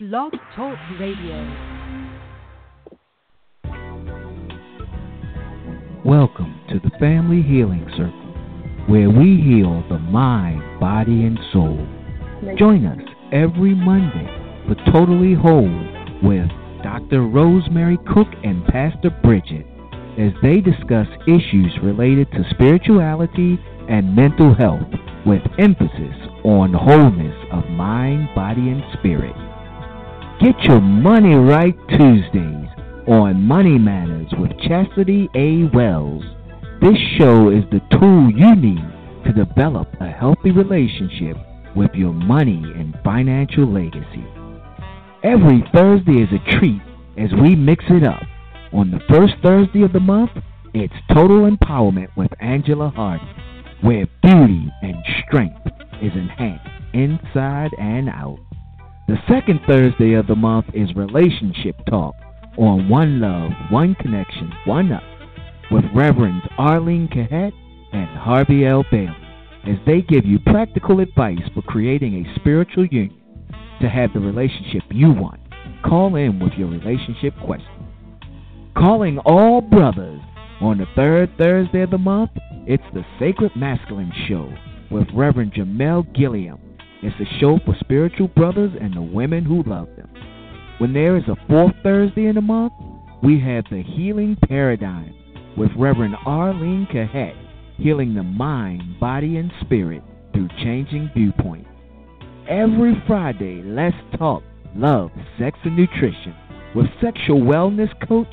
Blog Talk Radio. Welcome to the Family Healing Circle, where we heal the mind, body, and soul. Join us every Monday for Totally Whole with Dr. Rosemary Cook and Pastor Bridget as they discuss issues related to spirituality and mental health with emphasis on wholeness of mind, body, and spirit. Get your money right Tuesdays on Money Matters with Chastity A. Wells. This show is the tool you need to develop a healthy relationship with your money and financial legacy. Every Thursday is a treat as we mix it up. On the first Thursday of the month, it's Total Empowerment with Angela Hardy, where beauty and strength is enhanced inside and out. The second Thursday of the month is Relationship Talk on One Love, One Connection, One Up with Reverends Arlene Cahet and Harvey L. Bailey as they give you practical advice for creating a spiritual union to have the relationship you want. Call in with your relationship question. Calling all brothers on the third Thursday of the month, it's the Sacred Masculine Show with Reverend Jamel Gilliam. It's a show for spiritual brothers and the women who love them. When there is a fourth Thursday in the month, we have the Healing Paradigm with Reverend Arlene Cahet, healing the mind, body, and spirit through changing viewpoints. Every Friday, let's talk love, sex, and nutrition with sexual wellness coach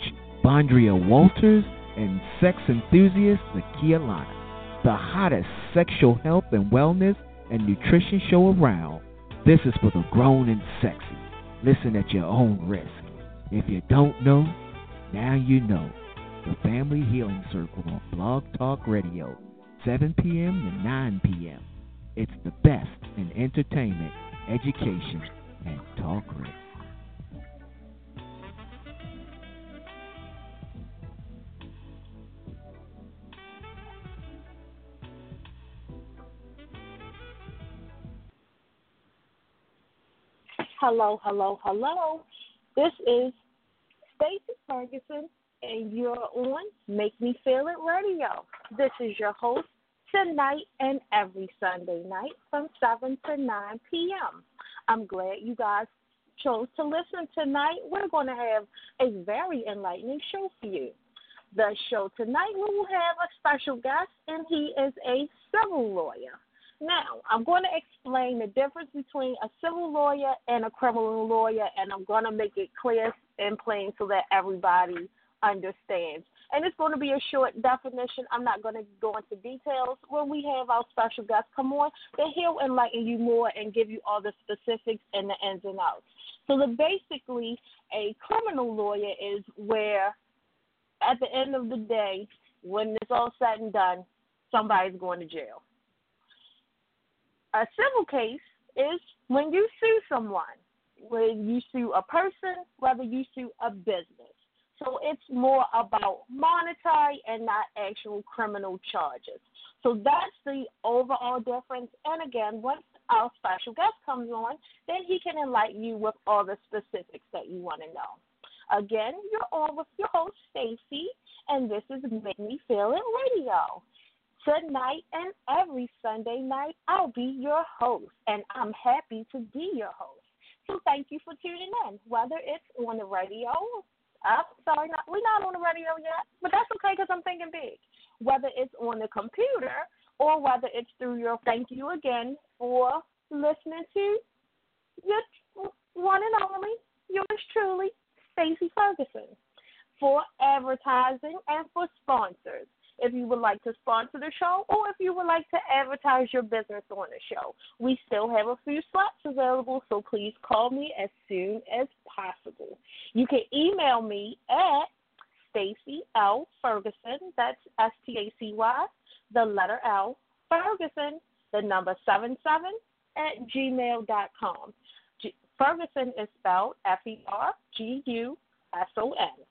Bondria Walters and sex enthusiast Nakia Lana. The hottest sexual health and wellness and nutrition show around. This is for the grown and sexy. Listen at your own risk. If you don't know, now you know. The Family Healing Circle on Blog Talk Radio, 7 p.m. to 9 p.m. It's the best in entertainment, education, and talk radio. Hello, hello, hello. This is Stacy Ferguson, and you're on Make Me Feel It Radio. This is your host tonight and every Sunday night from 7 to 9 p.m. I'm glad you guys chose to listen tonight. We're going to have a very enlightening show for you. The show tonight, we will have a special guest, and he is a civil lawyer. Now, I'm going to explain the difference between a civil lawyer and a criminal lawyer, and I'm going to make it clear and plain so that everybody understands. And it's going to be a short definition. I'm not going to go into details. When we have our special guest come on, then he'll enlighten you more and give you all the specifics and the ins and outs. So, the, basically, a criminal lawyer is where, at the end of the day, when it's all said and done, somebody's going to jail. A civil case is when you sue someone, when you sue a person, whether you sue a business. So it's more about monetary and not actual criminal charges. So that's the overall difference. And again, once our special guest comes on, then he can enlighten you with all the specifics that you want to know. Again, you're on with your host, Stacy, and this is Make Me Feel It Radio. Tonight and every Sunday night, I'll be your host, and I'm happy to be your host. So thank you for tuning in, whether it's on the radio. I'm sorry, not, we're not on the radio yet, but that's okay because I'm thinking big. Whether it's on the computer or whether it's through your. Thank you again for listening to your one and only, yours truly, Stacy Ferguson, for advertising and for sponsors if you would like to sponsor the show or if you would like to advertise your business on the show. We still have a few slots available, so please call me as soon as possible. You can email me at Stacy L. Ferguson, that's S T A C Y, the letter L, Ferguson, the number 77 at gmail.com. G- Ferguson is spelled F E R G U S O N.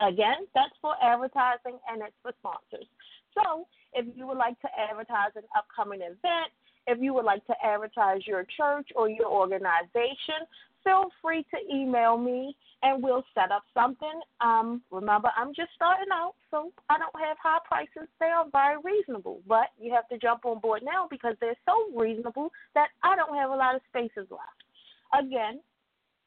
Again, that's for advertising and it's for sponsors. So, if you would like to advertise an upcoming event, if you would like to advertise your church or your organization, feel free to email me and we'll set up something. Um, remember, I'm just starting out, so I don't have high prices. They are very reasonable, but you have to jump on board now because they're so reasonable that I don't have a lot of spaces left. Again,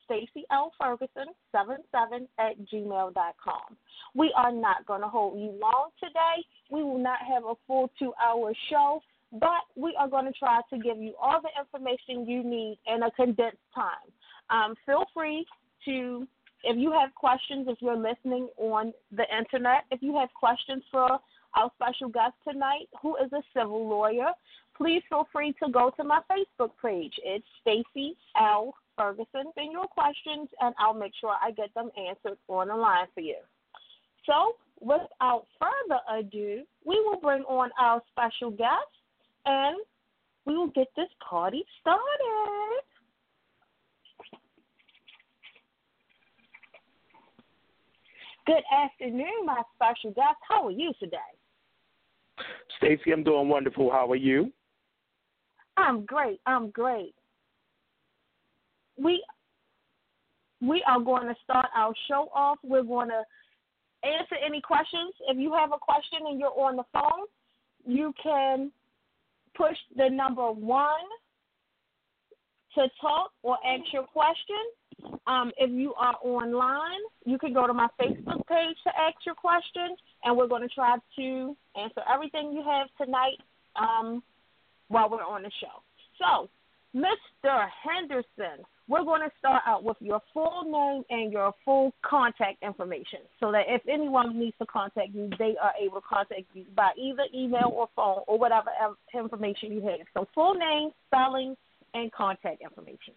Stacy L. Ferguson, 77 at gmail.com. We are not going to hold you long today. We will not have a full two hour show, but we are going to try to give you all the information you need in a condensed time. Um, feel free to, if you have questions, if you're listening on the internet, if you have questions for our special guest tonight, who is a civil lawyer, please feel free to go to my Facebook page. It's Stacy L. Ferguson. Send your questions, and I'll make sure I get them answered on the line for you. So, without further ado, we will bring on our special guest, and we will get this party started. Good afternoon, my special guest. How are you today? Stacy, I'm doing wonderful. How are you? I'm great. I'm great. We we are going to start our show off. We're going to answer any questions. If you have a question and you're on the phone, you can push the number one to talk or ask your question. Um, if you are online, you can go to my Facebook page to ask your question, and we're going to try to answer everything you have tonight um, while we're on the show. So, Mr. Henderson, we're going to start out with your full name and your full contact information so that if anyone needs to contact you, they are able to contact you by either email or phone or whatever information you have. So, full name, spelling, and contact information.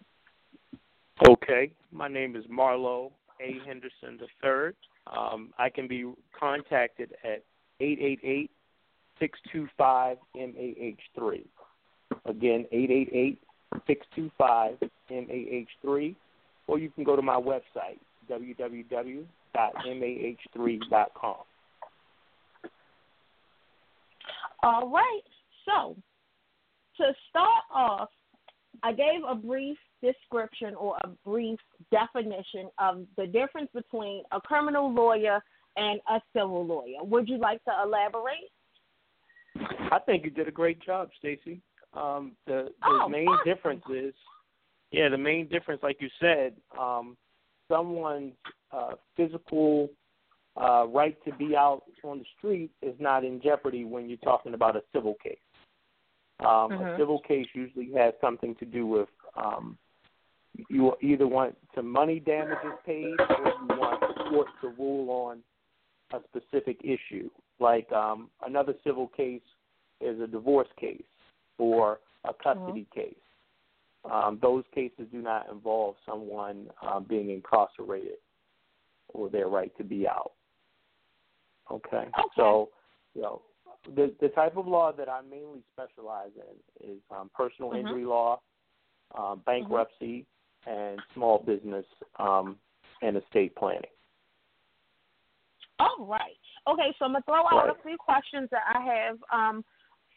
Okay. My name is Marlo A. Henderson III. Um, I can be contacted at 888 625 MAH3. Again, 888 625 MAH3. Or you can go to my website, www.mah3.com. All right. So, to start off, I gave a brief description or a brief definition of the difference between a criminal lawyer and a civil lawyer. Would you like to elaborate? I think you did a great job, Stacy. Um, the the oh, main awesome. difference is, yeah, the main difference, like you said, um, someone's uh, physical uh, right to be out on the street is not in jeopardy when you're talking about a civil case. Um, Mhm. A civil case usually has something to do with um, you either want some money damages paid or you want the court to rule on a specific issue. Like um, another civil case is a divorce case or a custody case. Um, those cases do not involve someone uh, being incarcerated or their right to be out. Okay. Okay. So, you know, the the type of law that I mainly specialize in is um, personal Mhm. injury law, um, bankruptcy, and small business um, and estate planning. All right. Okay, so I'm gonna throw out Right. a few questions that I have. Um,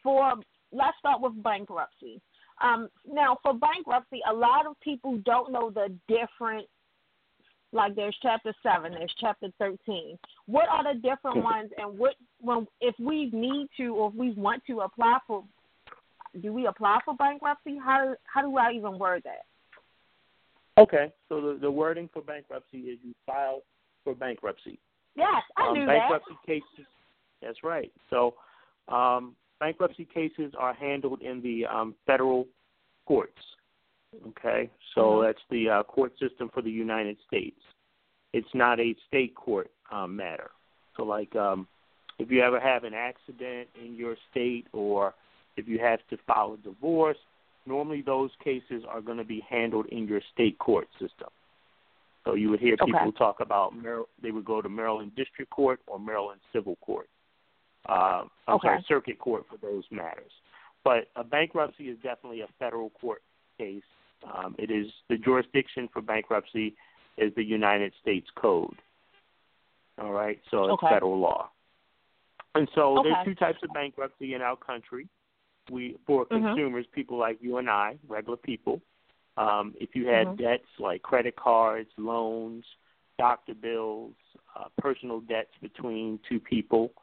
for let's start with bankruptcy. Um, now, for bankruptcy, a lot of people don't know the different. Like there's chapter seven, there's chapter thirteen. What are the different Mhm. ones, and what when if we need to or if we want to apply for, do we apply for bankruptcy? How how do I even word that? Okay. So the, the wording for bankruptcy is you file for bankruptcy. Yes, I um, knew that. bankruptcy cases. That's right. So, um, bankruptcy cases are handled in the um, federal courts. Okay, so Mhm. that's the uh, court system for the United States. It's not a state court um, matter. So, like, um, if you ever have an accident in your state, or if you have to file a divorce, normally those cases are going to be handled in your state court system. So you would hear Okay. people talk about Mar- they would go to Maryland District Court or Maryland Civil Court. Uh, I'm Okay. sorry, Circuit Court for those matters. But a bankruptcy is definitely a federal court case. Um, it is the jurisdiction for bankruptcy is the United States Code. All right, so it's Okay. federal law. And so Okay. there's two types of bankruptcy in our country. We for Mhm. consumers, people like you and I, regular people, Um, if you had Mhm. debts like credit cards, loans, doctor bills, uh, personal debts between two people,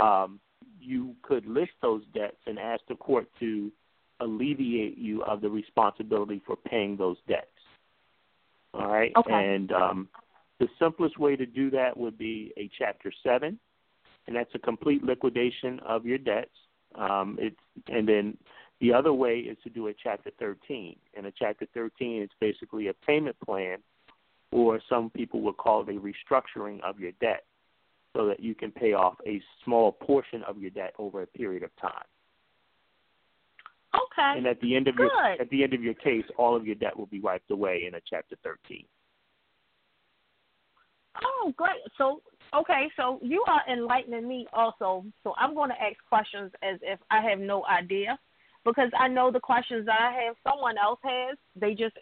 um, you could list those debts and ask the court to alleviate you of the responsibility for paying those debts. All right? Okay. And um, the simplest way to do that would be a Chapter 7, and that's a complete liquidation of your debts. Um, it's, and then the other way is to do a Chapter 13. And a Chapter 13 is basically a payment plan, or some people would call it a restructuring of your debt, so that you can pay off a small portion of your debt over a period of time. Okay. And at the end of your at the end of your case, all of your debt will be wiped away in a Chapter 13. Oh, great. So, okay, so you are enlightening me also. So I'm going to ask questions as if I have no idea because I know the questions that I have, someone else has. They just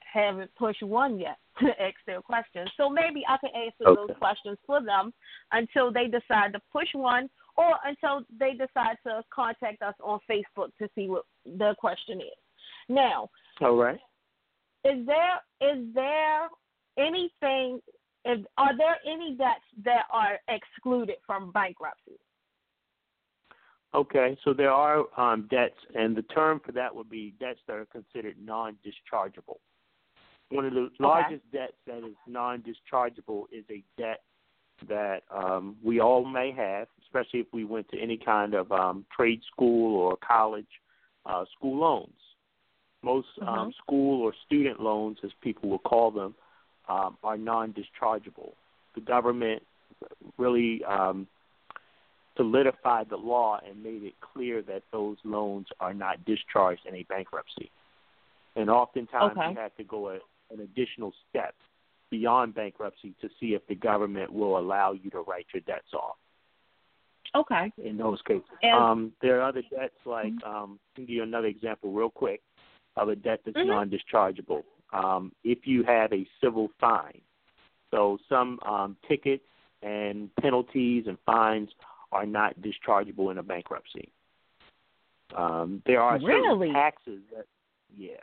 haven't pushed one yet to ask their questions. So maybe I can answer those questions for them until they decide to push one or until they decide to contact us on Facebook to see what the question is. Now, All right. is there is there anything is are there any debts that are excluded from bankruptcy? Okay, so there are um, debts, and the term for that would be debts that are considered non-dischargeable. One of the largest debts that is non-dischargeable is a debt that um, we all may have, especially if we went to any kind of um, trade school or college uh, school loans. Most um, Mhm. school or student loans, as people will call them, um, are non-dischargeable. The government really um, solidified the law and made it clear that those loans are not discharged in a bankruptcy. And oftentimes Okay. you have to go a, an additional step beyond bankruptcy to see if the government will allow you to write your debts off Okay. in those cases. And- um, there are other debts like um, I can give you another example real quick of a debt that's Mhm. non-dischargeable. Um, if you have a civil fine, so some um, tickets and penalties and fines are not dischargeable in a bankruptcy. Um, there are Really? certain taxes that, yeah,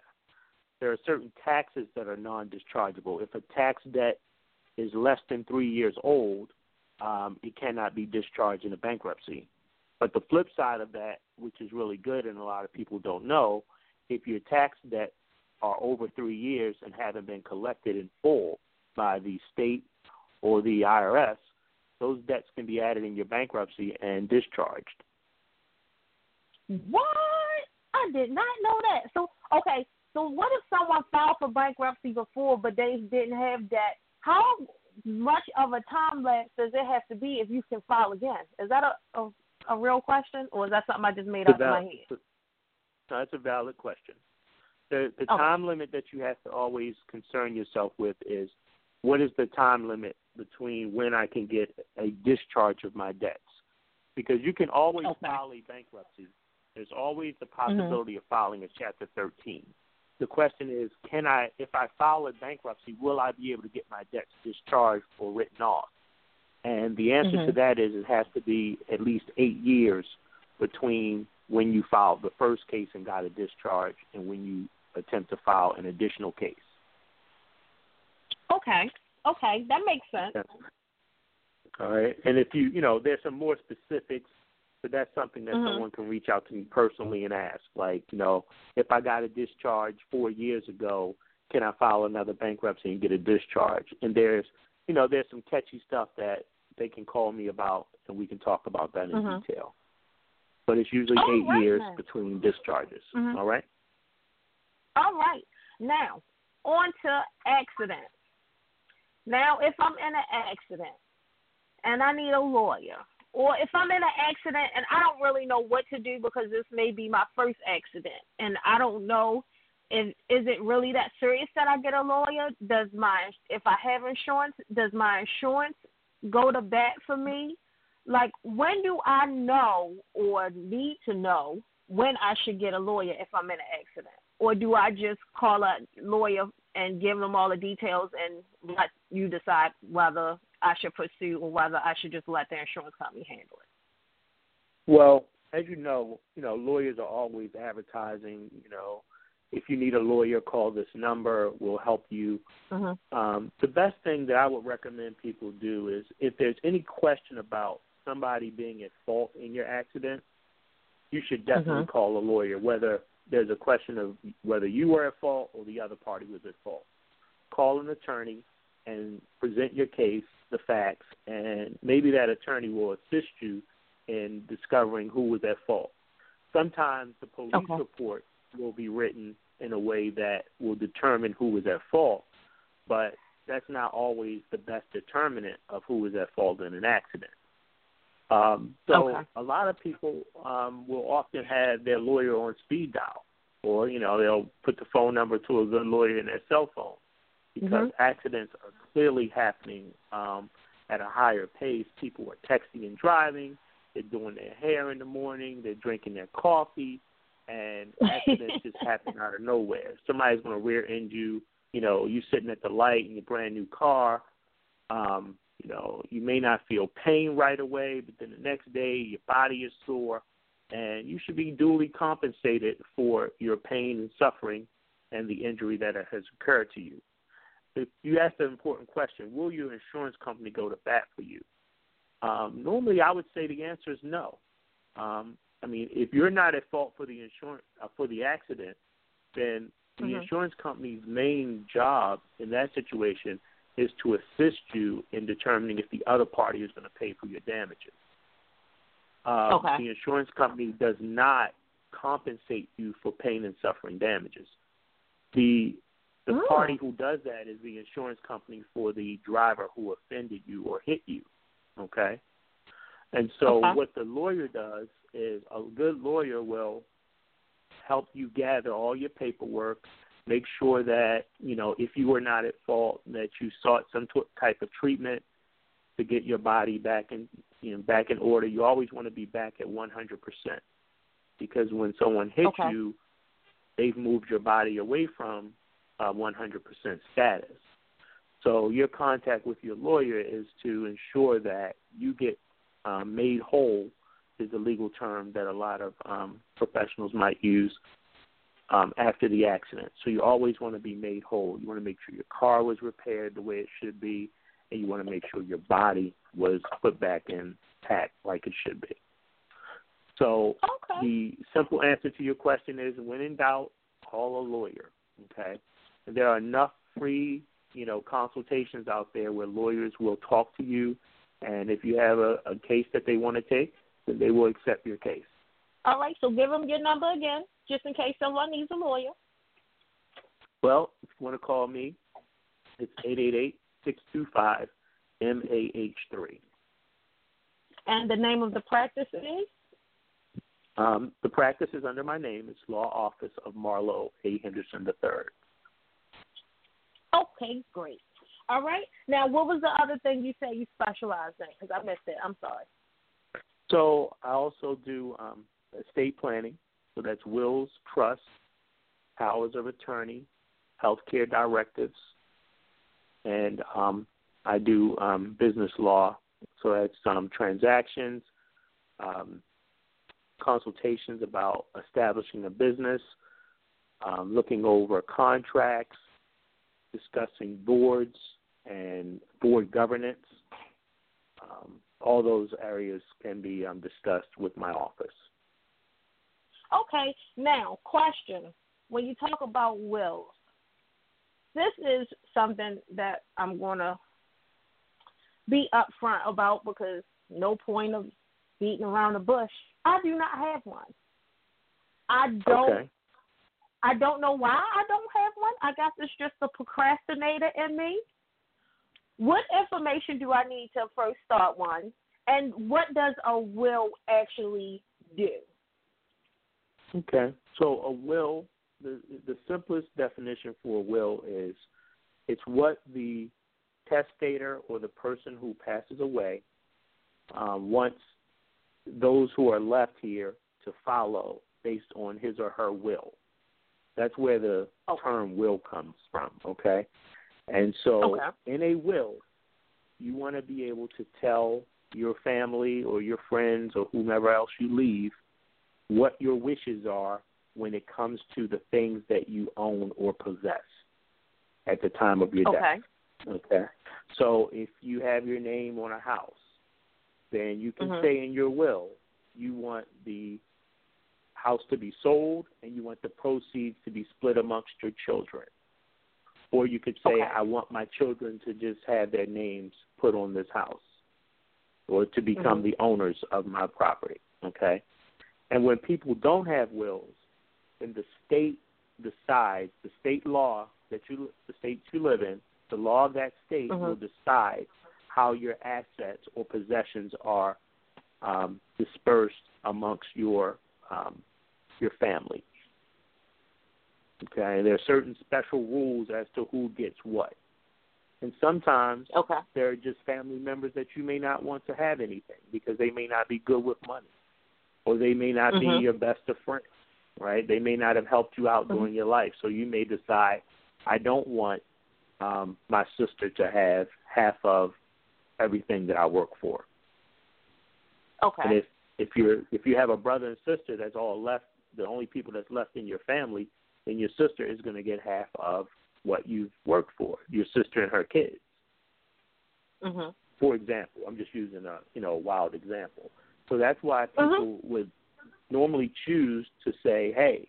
there are certain taxes that are non-dischargeable. If a tax debt is less than three years old, um, it cannot be discharged in a bankruptcy. But the flip side of that, which is really good and a lot of people don't know, if your tax debt are over three years and haven't been collected in full by the state or the IRS, those debts can be added in your bankruptcy and discharged. What? I did not know that. So okay, so what if someone filed for bankruptcy before but they didn't have debt? How much of a time lapse does it have to be if you can file again? Is that a a, a real question or is that something I just made up in my head? No, that's a valid question. The the Okay. time limit that you have to always concern yourself with is what is the time limit between when I can get a discharge of my debts? Because you can always Okay. file a bankruptcy. There's always the possibility mm-hmm. of filing a Chapter 13. The question is, can I, if I file a bankruptcy, will I be able to get my debts discharged or written off? And the answer to Mhm. that is it has to be at least eight years between when you filed the first case and got a discharge and when you attempt to file an additional case. Okay. Okay, that makes sense. All right. And if you, you know, there's some more specifics, but that's something that Mhm. someone can reach out to me personally and ask. Like, you know, if I got a discharge four years ago, can I file another bankruptcy and get a discharge? And there's, you know, there's some catchy stuff that they can call me about, and we can talk about that in Mhm. detail. But it's usually All eight right, years then. between discharges. Mhm. All right. All right. Now, on to accidents. Now, if I'm in an accident and I need a lawyer, or if I'm in an accident and I don't really know what to do because this may be my first accident and I don't know if is it really that serious that I get a lawyer? Does my if I have insurance, does my insurance go to bat for me? Like when do I know or need to know when I should get a lawyer if I'm in an accident? Or do I just call a lawyer and give them all the details and let you decide whether I should pursue or whether I should just let the insurance company handle it? Well, as you know, you know, lawyers are always advertising, you know, if you need a lawyer, call this number. We'll help you. Mm-hmm. Um, the best thing that I would recommend people do is if there's any question about somebody being at fault in your accident, you should definitely Mhm. call a lawyer, whether there's a question of whether you were at fault or the other party was at fault. Call an attorney and present your case, the facts, and maybe that attorney will assist you in discovering who was at fault. Sometimes the police Okay. report will be written in a way that will determine who was at fault, but that's not always the best determinant of who was at fault in an accident. Um, so Okay. a lot of people um, will often have their lawyer on speed dial, or you know they'll put the phone number to a good lawyer in their cell phone because Mhm. accidents are clearly happening um, at a higher pace. People are texting and driving. They're doing their hair in the morning. They're drinking their coffee, and accidents just happen out of nowhere. Somebody's going to rear end you. You know, you sitting at the light in your brand new car. Um, you know, you may not feel pain right away, but then the next day your body is sore, and you should be duly compensated for your pain and suffering and the injury that has occurred to you. You asked an important question, will your insurance company go to bat for you? Um, normally, I would say the answer is no. Um, I mean, if you're not at fault for the insurance uh, for the accident, then the Mhm. insurance company's main job in that situation is to assist you in determining if the other party is going to pay for your damages. Uh, Okay. The insurance company does not compensate you for pain and suffering damages. The the Oh. party who does that is the insurance company for the driver who offended you or hit you. Okay? And so Okay. what the lawyer does is a good lawyer will help you gather all your paperwork, make sure that, you know, if you were not at fault, that you sought some t- type of treatment to get your body back in you know, back in order. You always want to be back at 100% because when someone hits Okay. you, they've moved your body away from uh, 100% status. So your contact with your lawyer is to ensure that you get um, made whole is a legal term that a lot of um, professionals might use um, after the accident. So you always want to be made whole. You want to make sure your car was repaired the way it should be, and you want to make sure your body was put back intact like it should be. So Okay. the simple answer to your question is when in doubt, call a lawyer. Okay? There are enough free, you know, consultations out there where lawyers will talk to you and if you have a, a case that they want to take, then they will accept your case. All right, so give them your number again, just in case someone needs a lawyer. Well, if you want to call me, it's eight eight eight six two five MAH3. And the name of the practice is? Um, the practice is under my name. It's Law Office of Marlowe A. Henderson III. Okay, great. All right. Now, what was the other thing you said you specialized in? Because I missed it. I'm sorry. So I also do um, estate planning. So that's wills, trusts, powers of attorney, healthcare directives, and um, I do um, business law. So that's um, transactions, um, consultations about establishing a business, um, looking over contracts, discussing boards and board governance. Um, all those areas can be um, discussed with my office. Okay. Now, question: When you talk about wills, this is something that I'm gonna be upfront about because no point of beating around the bush. I do not have one. I don't. Okay. I don't know why I don't have one. I guess it's just the procrastinator in me. What information do I need to first start one? And what does a will actually do? Okay. So a will, the the simplest definition for a will is it's what the testator or the person who passes away um, wants those who are left here to follow based on his or her will. That's where the Okay. term will comes from, okay? And so Okay. in a will, you want to be able to tell your family or your friends or whomever else you leave what your wishes are when it comes to the things that you own or possess at the time of your okay. death. Okay. Okay. So if you have your name on a house, then you can Mhm. say in your will you want the house to be sold and you want the proceeds to be split amongst your children. Or you could say, Okay. I want my children to just have their names put on this house or to become Mhm. the owners of my property. Okay? And when people don't have wills, then the state decides, the state law that you, the state you live in, the law of that state Mhm. will decide how your assets or possessions are um, dispersed amongst your um, your family. Okay, there are certain special rules as to who gets what, and sometimes Okay. there are just family members that you may not want to have anything because they may not be good with money, or they may not Mhm. be your best of friends. Right? They may not have helped you out Mhm. during your life, so you may decide, I don't want um, my sister to have half of everything that I work for. Okay. And if if you're if you have a brother and sister that's all left, the only people that's left in your family, then your sister is going to get half of what you've worked for. Your sister and her kids, Mhm. for example. I'm just using a you know a wild example. So that's why Mhm. people would normally choose to say, hey,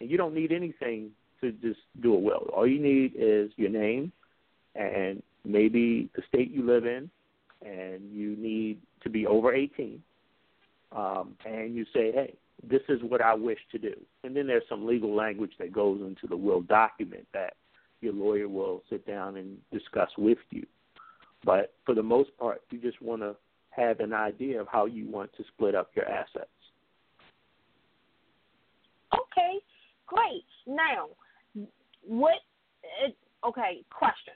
and you don't need anything to just do a will. All you need is your name and maybe the state you live in, and you need to be over 18 um, and you say, hey, this is what I wish to do. And then there's some legal language that goes into the will document that your lawyer will sit down and discuss with you. But for the most part, you just want to have an idea of how you want to split up your assets. Okay, great. Now, what? Okay, question.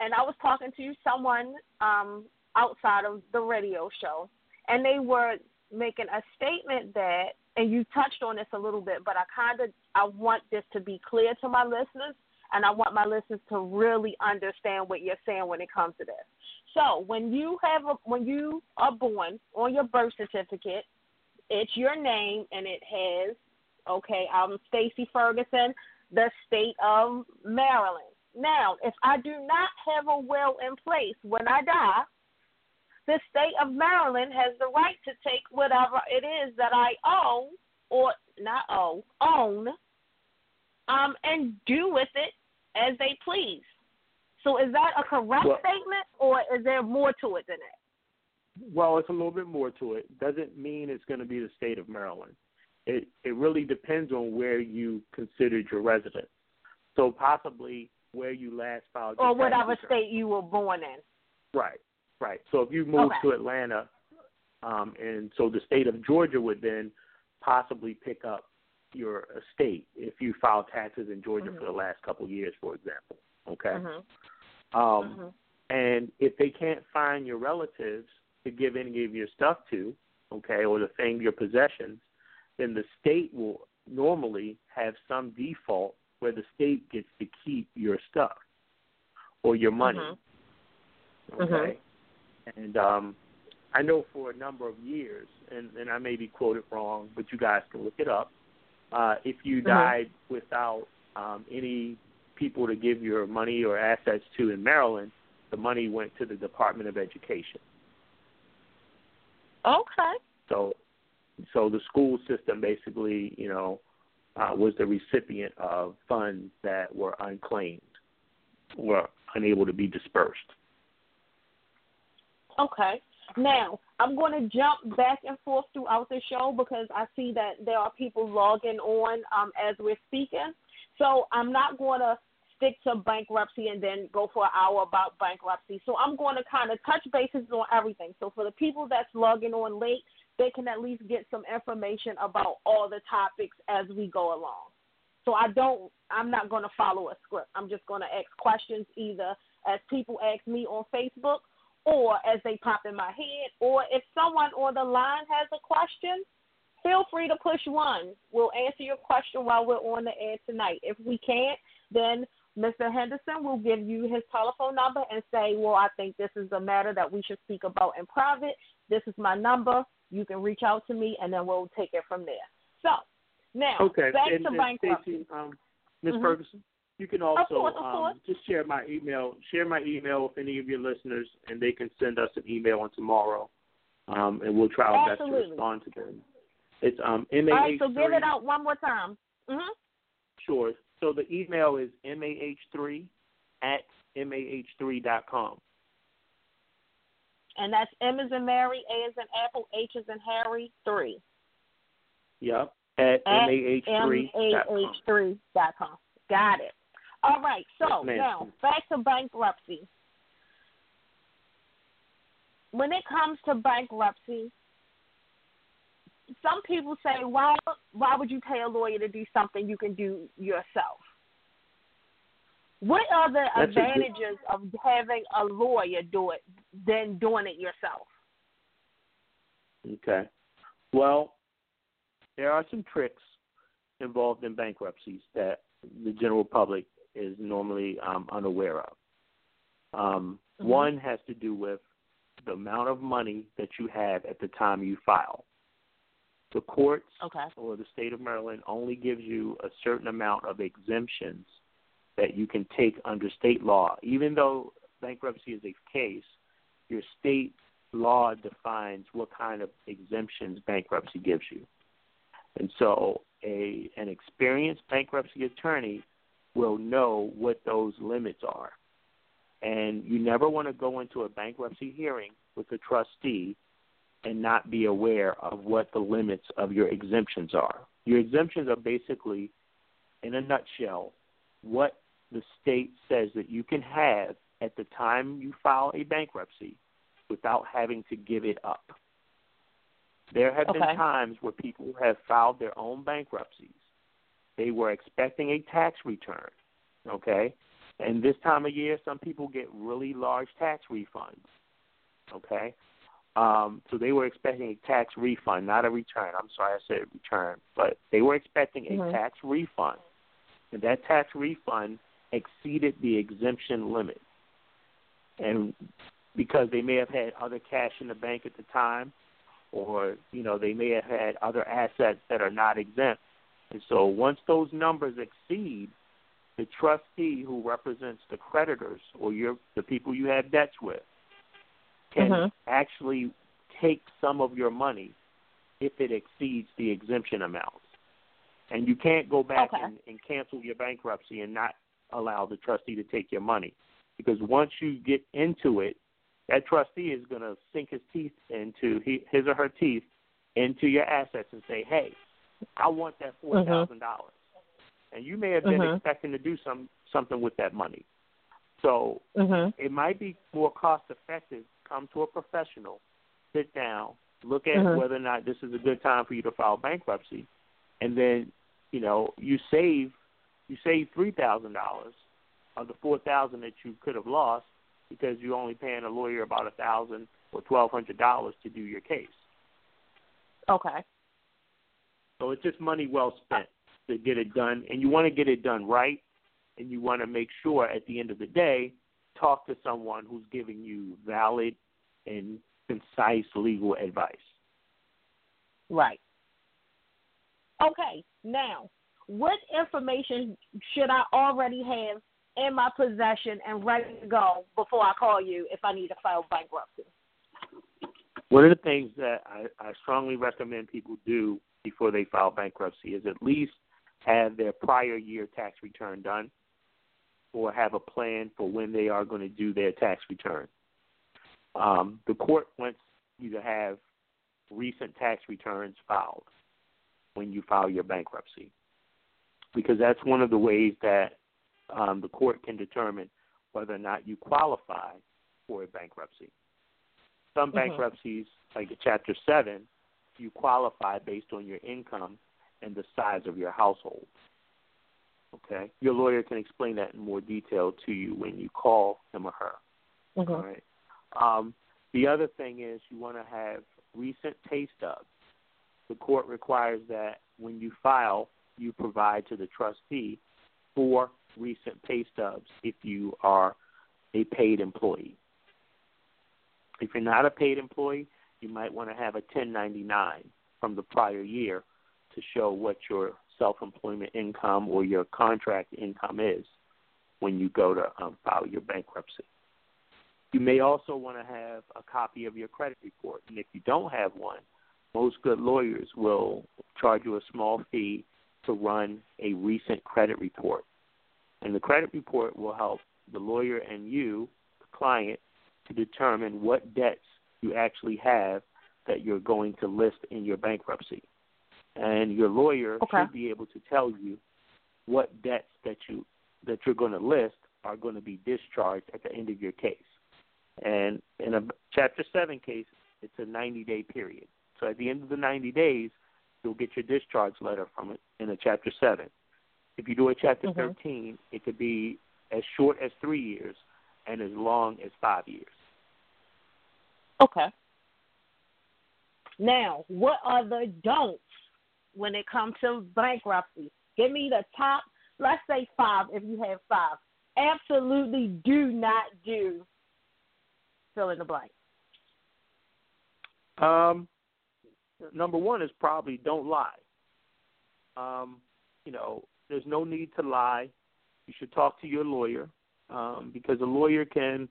And I was talking to someone um, outside of the radio show, and they were making a statement that, and you touched on this a little bit, but I kind of I want this to be clear to my listeners, and I want my listeners to really understand what you're saying when it comes to this. So, when you have a, when you are born on your birth certificate, it's your name and it has okay, I'm Stacy Ferguson, the state of Maryland. Now, if I do not have a will in place when I die, the state of Maryland has the right to take whatever it is that I owe or not owe, own, um, and do with it as they please. So is that a correct Well- statement or is there more to it than that? Well, it's a little bit more to it. Doesn't mean it's going to be the state of Maryland. It it really depends on where you considered your residence. So possibly where you last filed your Or whatever state you were born in. Right, right. So if you moved Okay. to Atlanta, um, and so the state of Georgia would then possibly pick up your estate if you filed taxes in Georgia Mhm. for the last couple of years, for example. Okay. Mhm. Um, Mhm. and if they can't find your relatives to give any of your stuff to, okay, or the thing, your possessions, then the state will normally have some default where the state gets to keep your stuff or your money. Mhm. Okay. And um I know for a number of years, and, and I may be quoted wrong, but you guys can look it up. Uh, if you Mhm. died without um, any people to give your money or assets to in Maryland, the money went to the Department of Education. Okay. So, so the school system basically, you know, uh, was the recipient of funds that were unclaimed, were unable to be dispersed. Okay. Now, I'm going to jump back and forth throughout the show because I see that there are people logging on um, as we're speaking. So I'm not going to stick to bankruptcy and then go for an hour about bankruptcy. So I'm going to kind of touch bases on everything. So for the people that's logging on late, they can at least get some information about all the topics as we go along. So I don't, I'm not going to follow a script. I'm just going to ask questions either as people ask me on Facebook or as they pop in my head, or if someone on the line has a question, feel free to push one. We'll answer your question while we're on the air tonight. If we can't, then Mr. Henderson will give you his telephone number and say, Well, I think this is a matter that we should speak about in private. This is my number. You can reach out to me, and then we'll take it from there. So, Now, okay. back and, to and bankruptcy. Stacy, um, Ms. Mhm. Ferguson, you can also course, of um, just share my email. Share my email with any of your listeners, and they can send us an email on tomorrow, um, and we'll try our best to respond to them. It's um, All right, so give it out one more time. Mhm. Sure. So the email is mah3 at mah3.com. And that's M as in Mary, A as in Apple, H as in Harry, three. Yep. At, At mah3.com. MAH3 dot com. Got it. All right, so Yes, now back to bankruptcy. When it comes to bankruptcy, some people say, "Why? Why would you pay a lawyer to do something you can do yourself?" What are the That's a good- advantages of having a lawyer do it than doing it yourself? Okay. Well, there are some tricks involved in bankruptcies that the general public is normally um, unaware of. Um, Mhm. One has to do with the amount of money that you have at the time you file. The courts Okay. or the state of Maryland only gives you a certain amount of exemptions that you can take under state law. Even though bankruptcy is a case, your state law defines what kind of exemptions bankruptcy gives you. And so a an experienced bankruptcy attorney will know what those limits are. And you never want to go into a bankruptcy hearing with a trustee and not be aware of what the limits of your exemptions are. Your exemptions are basically, in a nutshell, what the state says that you can have at the time you file a bankruptcy without having to give it up. There have been times where people have filed their own bankruptcies. They were expecting a tax return, okay? And this time of year, some people get really large tax refunds, okay? Um, so they were expecting a tax refund, not a return. I'm sorry, I said return, but they were expecting a Mhm. tax refund, and that tax refund exceeded the exemption limit. And because they may have had other cash in the bank at the time, or you know they may have had other assets that are not exempt, and so once those numbers exceed, the trustee who represents the creditors or your the people you have debts with can Mhm. actually take some of your money if it exceeds the exemption amount. And you can't go back Okay. and, and cancel your bankruptcy and not allow the trustee to take your money. Because once you get into it, that trustee is going to sink his teeth into his or her teeth into your assets and say, "Hey, I want that four thousand dollars," and you may have been Mhm. expecting to do some something with that money. So Mhm. it might be more cost effective. Come to a professional, sit down, look at Mhm. whether or not this is a good time for you to file bankruptcy, and then you know you save you save three thousand dollars of the four thousand that you could have lost because you're only paying a lawyer about a thousand or twelve hundred dollars to do your case. Okay. So it's just money well spent to get it done, and you want to get it done right, and you want to make sure at the end of the day, talk to someone who's giving you valid and concise legal advice. Right. Okay. Now, what information should I already have in my possession and ready to go before I call you if I need to file bankruptcy? One of the things that I, I strongly recommend people do before they file bankruptcy is at least have their prior year tax return done or have a plan for when they are going to do their tax return. Um, the court wants you to have recent tax returns filed when you file your bankruptcy because that's one of the ways that um, the court can determine whether or not you qualify for a bankruptcy. Some Mhm. bankruptcies, like Chapter 7, you qualify based on your income and the size of your household. Okay? Your lawyer can explain that in more detail to you when you call him or her. Mm-hmm. All right. Um, the other thing is you want to have recent pay stubs. The court requires that when you file, you provide to the trustee four recent pay stubs if you are a paid employee. If you're not a paid employee, you might want to have a 1099 from the prior year to show what your self employment income or your contract income is when you go to um, file your bankruptcy. You may also want to have a copy of your credit report, and if you don't have one, most good lawyers will charge you a small fee to run a recent credit report. And the credit report will help the lawyer and you, the client, to determine what debts you actually have that you're going to list in your bankruptcy. And your lawyer okay. should be able to tell you what debts that you that you're going to list are going to be discharged at the end of your case. And in a Chapter 7 case, it's a 90 day period. So at the end of the 90 days, you'll get your discharge letter from it in a Chapter 7. If you do a Chapter mm-hmm. 13, it could be as short as three years and as long as five years. Okay. Now, what are the don'ts when it comes to bankruptcy? Give me the top, let's say five if you have five. Absolutely do not do fill in the blank. Um, number one is probably don't lie. Um, you know, there's no need to lie. You should talk to your lawyer um, because a lawyer can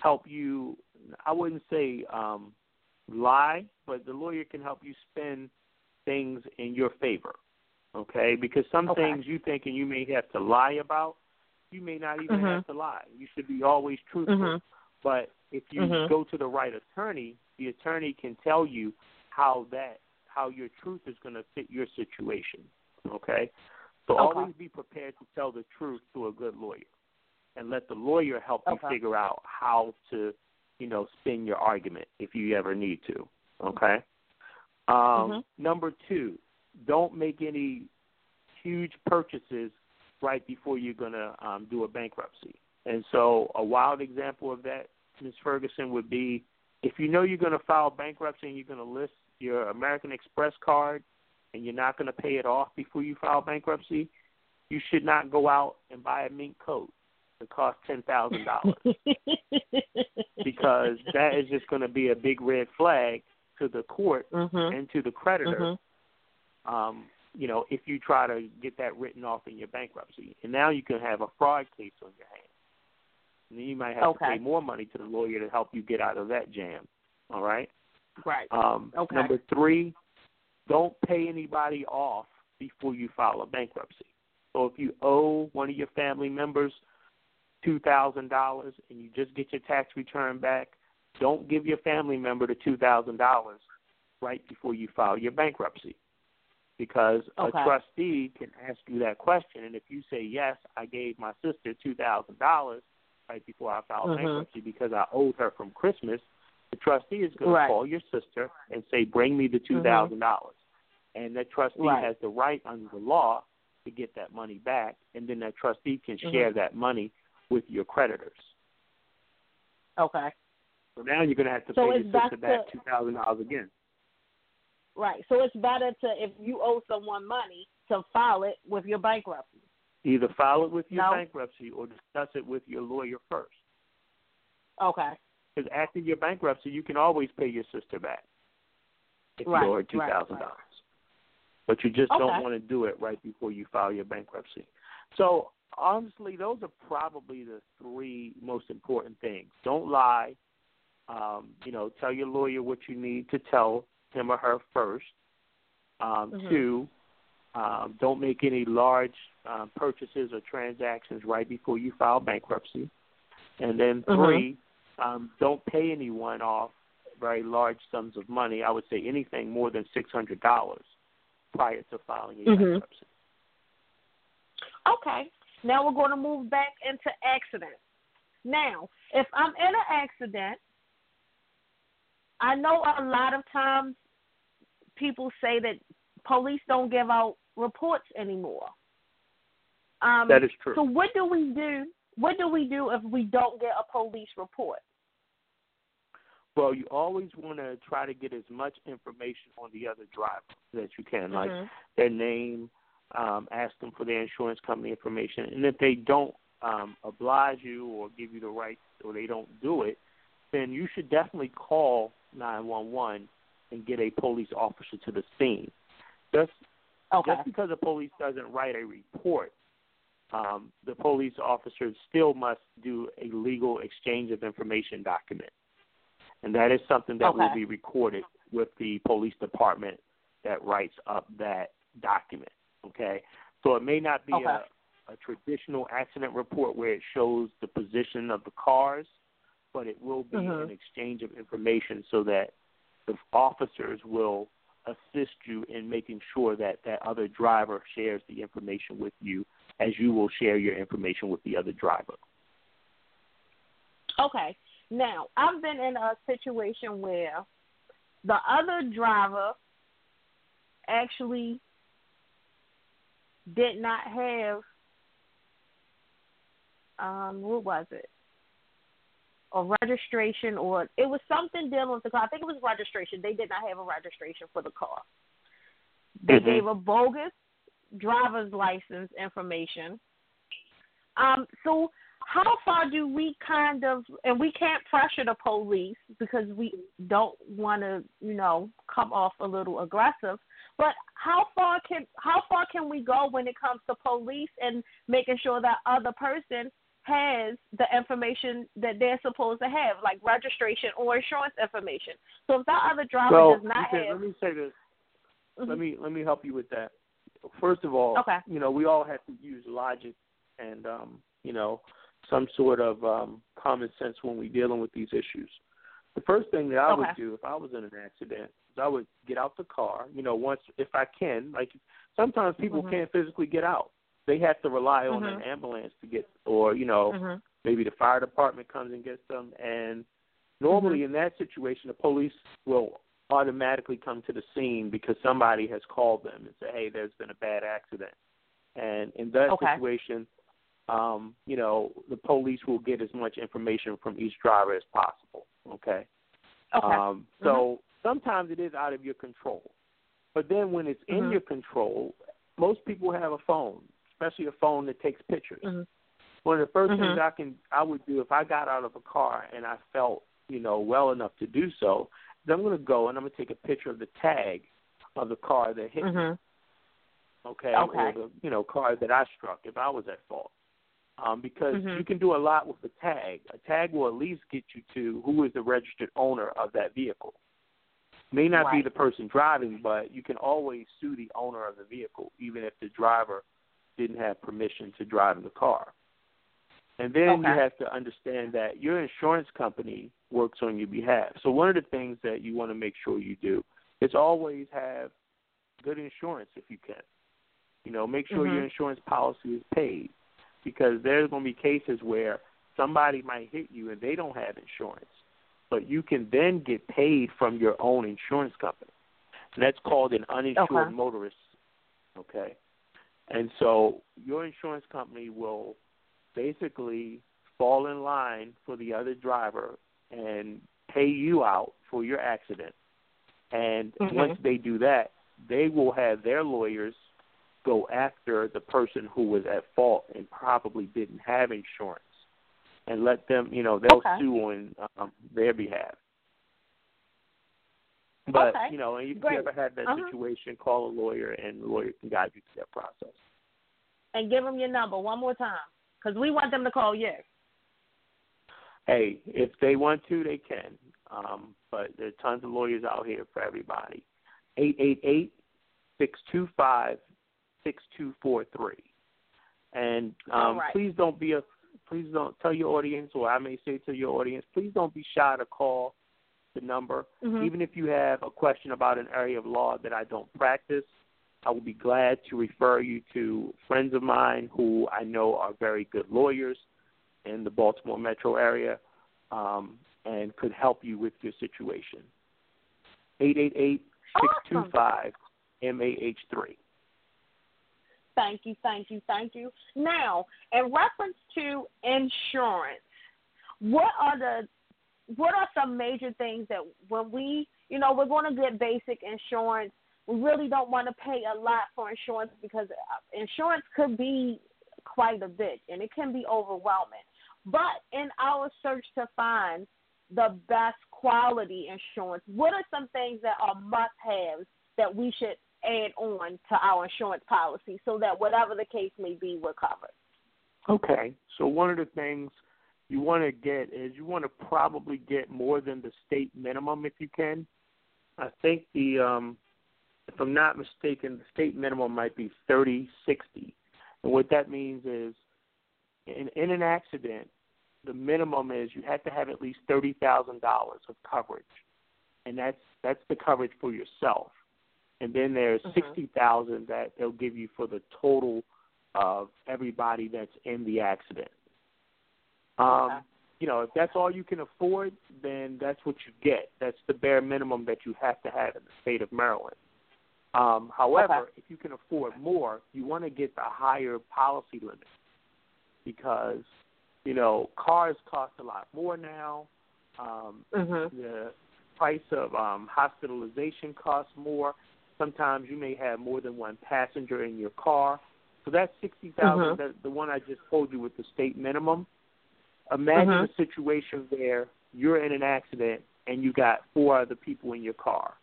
help you. I wouldn't say um, lie, but the lawyer can help you spin things in your favor. Okay, because some okay. things you think and you may have to lie about, you may not even mm-hmm. have to lie. You should be always truthful. Mm-hmm. But if you mm-hmm. go to the right attorney, the attorney can tell you how that how your truth is going to fit your situation. Okay, so okay. always be prepared to tell the truth to a good lawyer, and let the lawyer help okay. you figure out how to, you know, spin your argument if you ever need to. Okay. Um, mm-hmm. Number two, don't make any huge purchases right before you're going to um, do a bankruptcy. And so, a wild example of that, Ms. Ferguson, would be if you know you're going to file bankruptcy and you're going to list your American Express card and you're not going to pay it off before you file bankruptcy, you should not go out and buy a mink coat that costs ten thousand dollars because that is just going to be a big red flag to the court mm-hmm. and to the creditor. Mm-hmm. Um, you know, if you try to get that written off in your bankruptcy, and now you can have a fraud case on your hands. And then you might have okay. to pay more money to the lawyer to help you get out of that jam. All right. Right. Um, okay. Number three, don't pay anybody off before you file a bankruptcy. So if you owe one of your family members two thousand dollars and you just get your tax return back, don't give your family member the two thousand dollars right before you file your bankruptcy. Because okay. a trustee can ask you that question and if you say yes, I gave my sister two thousand dollars right before I filed mm-hmm. bankruptcy because I owed her from Christmas, the trustee is going right. to call your sister and say, "Bring me the two thousand dollars," mm-hmm. and that trustee right. has the right under the law to get that money back, and then that trustee can mm-hmm. share that money with your creditors. Okay. So now you're going to have to so pay your sister back two thousand dollars again. Right. So it's better to if you owe someone money to file it with your bankruptcy. Either file it with your no. bankruptcy or discuss it with your lawyer first. Okay. Because after your bankruptcy, you can always pay your sister back if right. you owe her two thousand right, dollars. But you just okay. don't want to do it right before you file your bankruptcy. So honestly, those are probably the three most important things. Don't lie. Um, you know, tell your lawyer what you need to tell him or her first. Um, mm-hmm. Two, um, don't make any large um, purchases or transactions right before you file bankruptcy. And then Mm-hmm. 3 um, don't pay anyone off very large sums of money. I would say anything more than six hundred dollars prior to filing your mm-hmm. bankruptcy. Okay. Now we're going to move back into accidents. Now, if I'm in an accident, I know a lot of times people say that police don't give out reports anymore. Um, that is true. So what do we do? What do we do if we don't get a police report? Well, you always want to try to get as much information on the other driver that you can, mm-hmm. like their name, um, ask them for their insurance company information, and if they don't um, oblige you or give you the right or they don't do it, then you should definitely call 911 and get a police officer to the scene. Just Okay. Just because the police doesn't write a report, um, the police officer still must do a legal exchange of information document. And that is something that Okay. will be recorded with the police department that writes up that document. Okay? So it may not be Okay. a, a traditional accident report where it shows the position of the cars, but it will be Mhm. an exchange of information so that the officers will assist you in making sure that that other driver shares the information with you as you will share your information with the other driver. Okay. Now, I've been in a situation where the other driver actually did not have um what was it? A registration or it was something dealing with the car. I think it was registration. They did not have a registration for the car. They Mhm. gave a bogus driver's license information. Um, so how far do we kind of and we can't pressure the police because we don't want to you know come off a little aggressive but how far can how far can we go when it comes to police and making sure that other person has the information that they're supposed to have like registration or insurance information so if that other driver does not okay, have let me say this. Mhm. Let me let me help you with that. First of all, Okay. you know, we all have to use logic and um, you know, some sort of um common sense when we're dealing with these issues. The first thing that I Okay. would do if I was in an accident I would get out the car, you know, once if I can, like sometimes people Mhm. can't physically get out. They have to rely on an Mhm. ambulance to get or, you know, Mhm. maybe the fire department comes and gets them and normally in that situation the police will automatically come to the scene because somebody has called them and said, hey there's been a bad accident and in that Okay. situation um you know the police will get as much information from each driver as possible okay okay um so sometimes it is out of your control but then when it's in Mhm. your control most people have a phone especially a phone that takes pictures Mhm. one of the 1st Mhm. things I can I would do if I got out of a car and I felt you know well enough to do so, is I'm going to go and I'm going to take a picture of the tag of the car that hit me, okay, Okay. or the you know car that I struck if I was at fault, um, because Mhm. you can do a lot with a tag. A tag will at least get you to who is the registered owner of that vehicle. May not be the person driving, but you can always sue the owner of the vehicle, even if the driver didn't have permission to drive the car. And then you have to understand that your insurance company works on your behalf. So one of the things that you want to make sure you do is always have good insurance if you can. You know, make sure Mhm. your insurance policy is paid because there's going to be cases where somebody might hit you and they don't have insurance, but you can then get paid from your own insurance company. And that's called an uninsured Okay. motorist. Okay? And so your insurance company will basically fall in line for the other driver and pay you out for your accident. And Mhm. once they do that, they will have their lawyers go after the person who was at fault and probably didn't have insurance and let them, you know, they'll Okay. sue on um, their behalf. But, Okay. you know, if you ever had that Uh-huh. situation, call a lawyer and the lawyer can guide you through that process. And give them your number one more time because we want them to call you. hey, if they want to, they can. Um, but there are tons of lawyers out here for everybody. Eight eight eight six two five six two four three. And um, right. please don't be a please don't tell your audience, or I may say to your audience, please don't be shy to call the number. Mhm. Even if you have a question about an area of law that I don't practice, I will be glad to refer you to friends of mine who I know are very good lawyers in the Baltimore metro area um, and could help you with your situation. 888-625-MAH3. Thank you, thank you, thank you. Now, in reference to insurance, what are the what are some major things that when we, you know, we're going to get basic insurance, we really don't want to pay a lot for insurance because uh, insurance could be quite a bit and it can be overwhelming. But in our search to find the best quality insurance, what are some things that are must haves that we should add on to our insurance policy so that whatever the case may be, we're covered. Okay. So one of the things you want to get is you want to probably get more than the state minimum if you can. I think the um if I'm not mistaken, the state minimum might be thirty sixty. And what that means is in in an accident, the minimum is you have to have at least thirty thousand dollars of coverage. And that's that's the coverage for yourself. And then there's Mhm. sixty thousand that they'll give you for the total of everybody that's in the accident. Um, Okay. you know, if that's all you can afford, then that's what you get. That's the bare minimum that you have to have in the state of Maryland. Um, however, Okay. if you can afford more, you want to get the higher policy limit because you know cars cost a lot more now. Um, Mhm. the price of um, hospitalization costs more. Sometimes you may have more than one passenger in your car. So that's sixty thousand. Mhm. That the one I just told you with the state minimum. Imagine Mhm. a situation where you're in an accident and you got four other people in your car,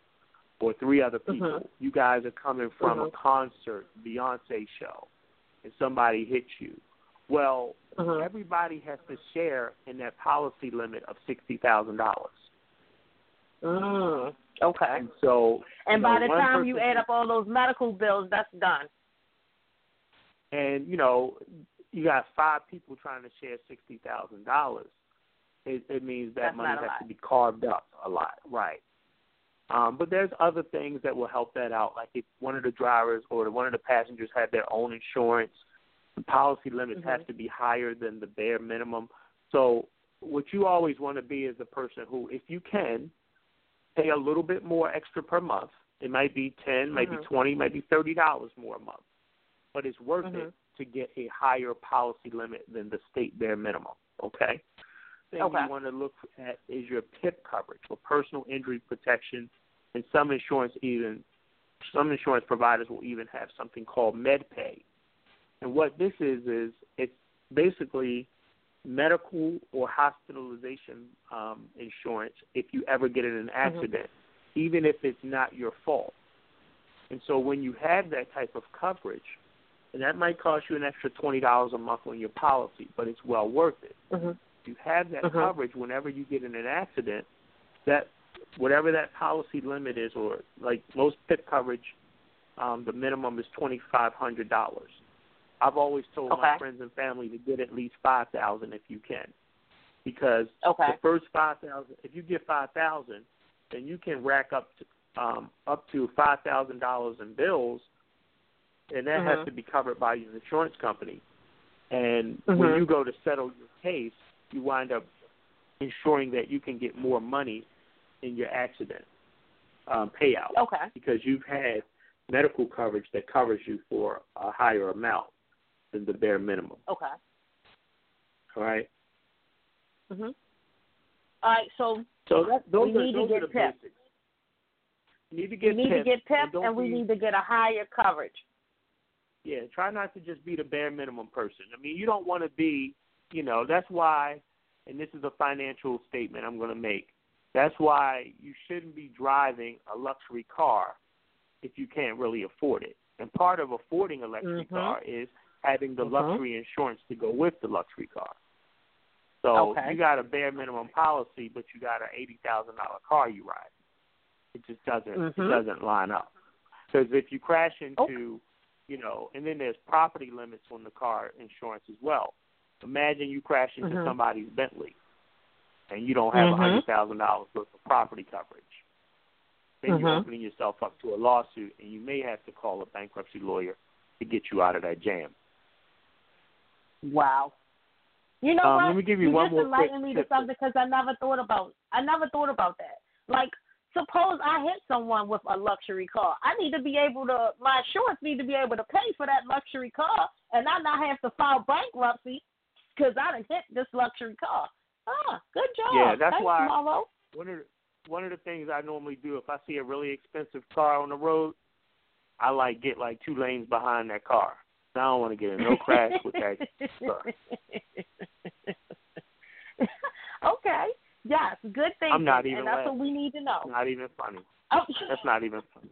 or three other people. Mhm. You guys are coming from a Mhm. concert, Beyonce show, and somebody hits you. Well, Mhm. everybody has to share in that policy limit of sixty thousand dollars. Okay. And so, And by know, the time you add up all those medical bills, that's done. and you know, you got five people trying to share sixty thousand dollars, it, it means that That's money has lot. to be carved up a lot, right? Um, but there's other things that will help that out, like if one of the drivers or one of the passengers had their own insurance, the policy limits Mhm. have to be higher than the bare minimum. So what you always want to be is a person who, if you can, pay a little bit more extra per month. It might be ten, maybe Mhm. twenty, maybe thirty dollars more a month, but it's worth Mhm. it to get a higher policy limit than the state bare minimum. Okay. Thing Okay. you want to look at is your PIP coverage or personal injury protection, and some insurance even some insurance providers will even have something called MedPay. And what this is is it's basically medical or hospitalization um, insurance if you ever get in an accident, even if it's not your fault. And so when you have that type of coverage, and that might cost you an extra twenty dollars a month on your policy, but it's well worth it. Mhm. If you have that Mhm. coverage whenever you get in an accident, that whatever that policy limit is, or like most PIP coverage, um, the minimum is twenty five hundred dollars. I've always told my friends and family to get at least five thousand if you can, because Okay. the first five thousand, if you get five thousand, then you can rack up to, um, up to five thousand dollars in bills, and that Mhm. has to be covered by your insurance company. And Mhm. when you go to settle your case, you wind up ensuring that you can get more money in your accident um, payout Okay. because you've had medical coverage that covers you for a higher amount than the bare minimum. Okay. All right. Mhm. All right. So So that, those We are need to those get are the basics. You need to we get need PIP, to get PIP, don't and we be- need to get a higher coverage. Yeah, try not to just be the bare minimum person. I mean, you don't want to be, you know, that's why, and this is a financial statement I'm going to make. That's why you shouldn't be driving a luxury car if you can't really afford it. And part of affording a luxury Mhm. car is having the Mhm. luxury insurance to go with the luxury car. So Okay. you got a bare minimum policy, but you got an eighty thousand dollar car you ride. It just doesn't it Mhm. doesn't line up. Because if you crash into, you know, and then there's property limits on the car insurance as well. Imagine you crash into Mhm. somebody's Bentley, and you don't have a Mhm. hundred thousand dollars worth of property coverage. Then you're Mhm. opening yourself up to a lawsuit, and you may have to call a bankruptcy lawyer to get you out of that jam. Wow. You know Um, what? let me give you one just enlightened me to something because I never thought about. I never thought about that. Like, suppose I hit someone with a luxury car. I need to be able to. My insurance need to be able to pay for that luxury car, and I not have to file bankruptcy because I done hit this luxury car. Ah, good job. Yeah, that's Thanks, why- Marlo. One of the, one of the things I normally do if I see a really expensive car on the road, I like get like two lanes behind that car. I don't want to get in no crash with that car. okay. Yes, good thing. I'm not even and that's laughing. what we need to know. It's not even funny. Oh. That's not even funny.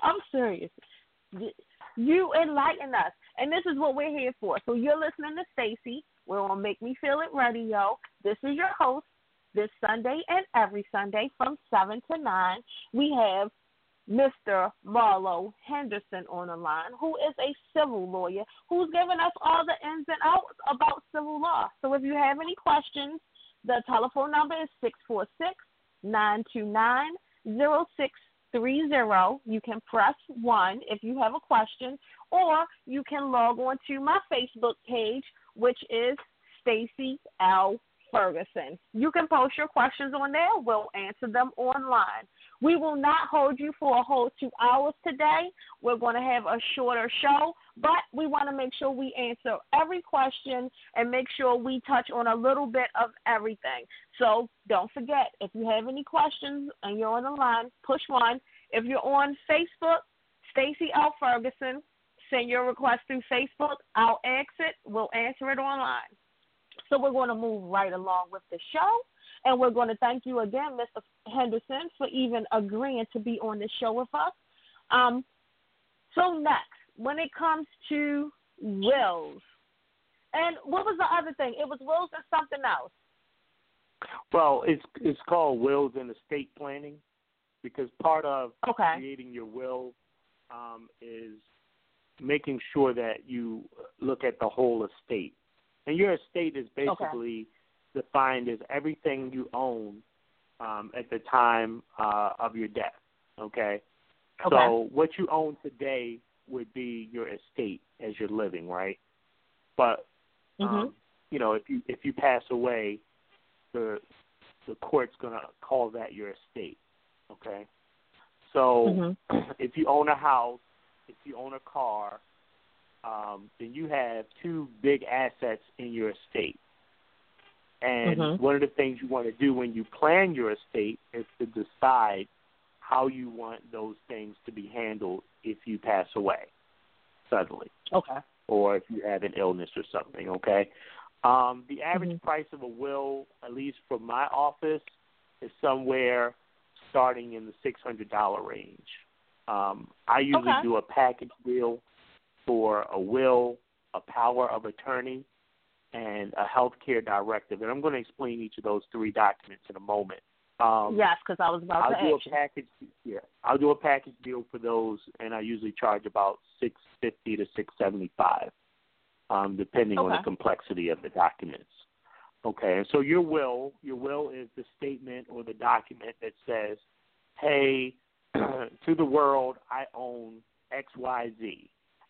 I'm serious. You enlighten us, and this is what we're here for. So you're listening to Stacy. We're on Make Me Feel It Radio. This is your host. This Sunday and every Sunday from seven to nine, we have Mr. Marlo Henderson on the line, who is a civil lawyer who's giving us all the ins and outs about civil law. So if you have any questions, the telephone number is six four six nine two nine zero six three zero. You can press one if you have a question, or you can log on to my Facebook page, which is Stacy L. Ferguson. You can post your questions on there. We'll answer them online. We will not hold you for a whole two hours today. We're going to have a shorter show, but we want to make sure we answer every question and make sure we touch on a little bit of everything. So don't forget, if you have any questions and you're on the line, push one. If you're on Facebook, Stacy L. Ferguson, send your request through Facebook. I'll exit. We'll answer it online. So we're going to move right along with the show. And we're going to thank you again, Mr. Henderson, for even agreeing to be on the show with us. Um, so next, when it comes to wills, and what was the other thing? It was wills and something else. Well, it's it's called wills and estate planning because part of okay. creating your will um, is making sure that you look at the whole estate. And your estate is basically. Defined as everything you own um, at the time uh, of your death. Okay? okay. So what you own today would be your estate as you're living, right? But um, mm-hmm. you know, if you if you pass away, the the court's gonna call that your estate. Okay? So mm-hmm. if you own a house, if you own a car, um, then you have two big assets in your estate. And mm-hmm. one of the things you want to do when you plan your estate is to decide how you want those things to be handled if you pass away suddenly. Okay. Or if you have an illness or something, okay? Um, the average mm-hmm. price of a will, at least from my office, is somewhere starting in the six hundred dollar range. Um, I usually okay. do a package deal for a will, a power of attorney, and a healthcare directive. And I'm going to explain each of those three documents in a moment. Um, yes, because I was about I'll to do ask a package. Yeah, I'll do a package deal for those, and I usually charge about six fifty to six seventy five, um, depending okay. on the complexity of the documents. Okay, and so your will, your will is the statement or the document that says, "Hey, to the world, I own X, Y, Z."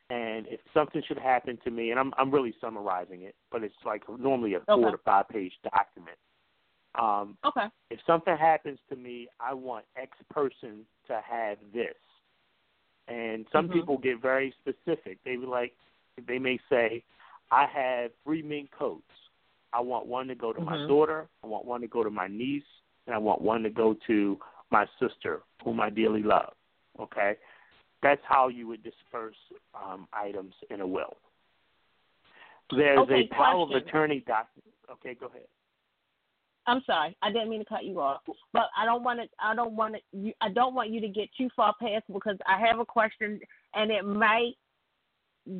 and if something should happen to me, and I'm I'm really summarizing it, but it's like normally a four okay. to five page document. Um, okay. If something happens to me, I want X person to have this. And some mm-hmm. people get very specific. They be like, they may say, I have three mink coats. I want one to go to mm-hmm. my daughter. I want one to go to my niece, and I want one to go to my sister, whom I dearly love. Okay that's how you would disperse um, items in a will. There's okay, a power question. of attorney document. Okay, go ahead. I'm sorry, I didn't mean to cut you off, but I don't want to. I don't want to. You, I don't want you to get too far past because I have a question, and it might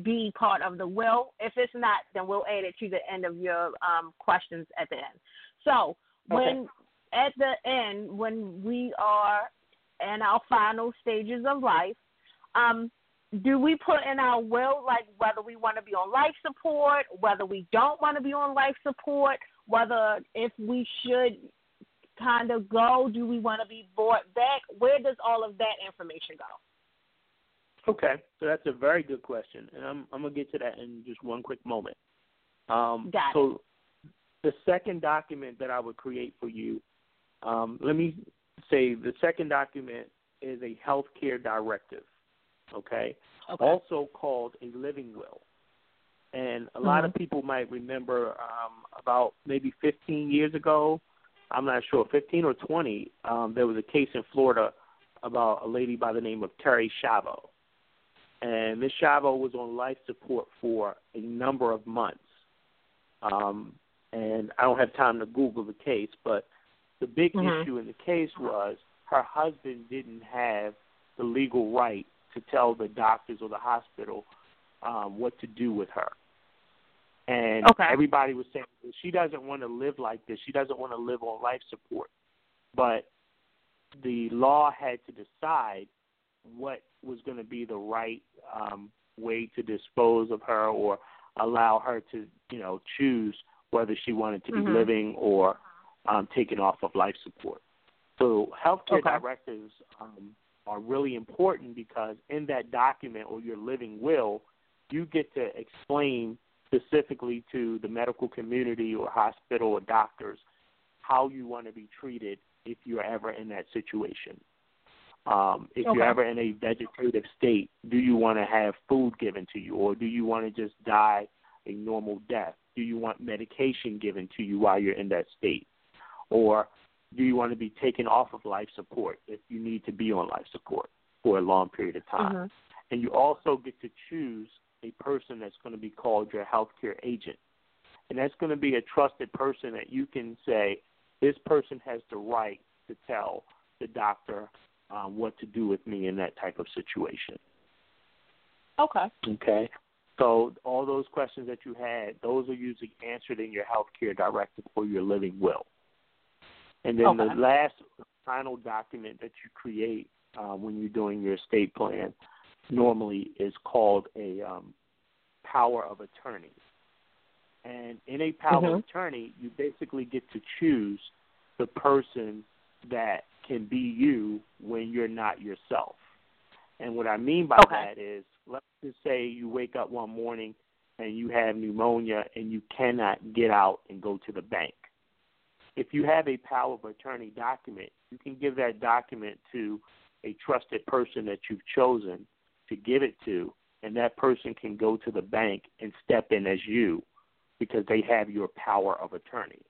be part of the will. If it's not, then we'll add it to the end of your um, questions at the end. So when okay. at the end, when we are in our final stages of life, um, do we put in our will like whether we want to be on life support, whether we don't want to be on life support, whether if we should kind of go, do we want to be brought back? Where does all of that information go? Okay, so that's a very good question, and I'm I'm gonna get to that in just one quick moment. Um, Got so the second document that I would create for you, um, let me say the second document is a healthcare directive okay? okay. Also called a living will. And a lot mm-hmm. of people might remember um, about maybe 15 years ago, I'm not sure, 15 or 20, um, there was a case in Florida about a lady by the name of Terri Schiavo. And Miss Schiavo was on life support for a number of months. Um, and I don't have time to Google the case, but the big mm-hmm. issue in the case was her husband didn't have the legal right to tell the doctors or the hospital um, what to do with her. And okay. everybody was saying she doesn't want to live like this. She doesn't want to live on life support. But the law had to decide what was going to be the right um, way to dispose of her or allow her to, you know, choose whether she wanted to be mm-hmm. living or um, taken off of life support. So healthcare okay. directives um, are really important because in that document or your living will, you get to explain specifically to the medical community or hospital or doctors how you want to be treated if you're ever in that situation. Um, if okay. you're ever in a vegetative state, do you want to have food given to you, or do you want to just die a normal death? Do you want medication given to you while you're in that state, or do you want to be taken off of life support if you need to be on life support for a long period of time? Mm-hmm. And you also get to choose a person that's going to be called your healthcare agent, and that's going to be a trusted person that you can say this person has the right to tell the doctor um, what to do with me in that type of situation. Okay. Okay. So all those questions that you had, those are usually answered in your healthcare directive or your living will. And then okay. the last final document that you create uh, when you're doing your estate plan normally is called a um, power of attorney. And in a power mm-hmm. of attorney, you basically get to choose the person that can be you when you're not yourself. And what I mean by okay. that is, let's just say you wake up one morning and you have pneumonia and you cannot get out and go to the bank. If you have a power of attorney document, you can give that document to a trusted person that you've chosen to give it to, and that person can go to the bank and step in as you because they have your power of attorney.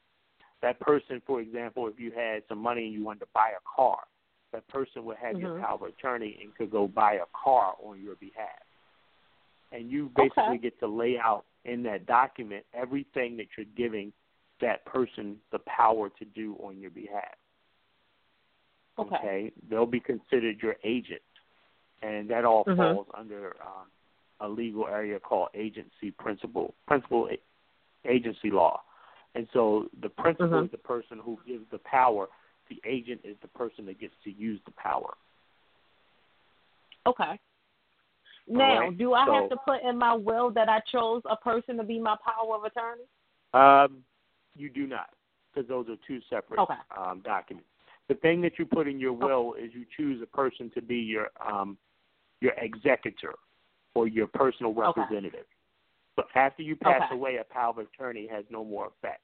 That person, for example, if you had some money and you wanted to buy a car, that person would have mm-hmm. your power of attorney and could go buy a car on your behalf. And you basically okay. get to lay out in that document everything that you're giving that person the power to do on your behalf. Okay. okay? They'll be considered your agent. And that all mm-hmm. falls under um, a legal area called agency principle, principal agency law. And so the principal mm-hmm. is the person who gives the power. The agent is the person that gets to use the power. Okay. Now, right. do I so, have to put in my will that I chose a person to be my power of attorney? Um, you do not, because those are two separate okay. um, documents. The thing that you put in your will okay. is you choose a person to be your um, your executor or your personal representative. Okay. But after you pass away, a power of attorney has no more effect.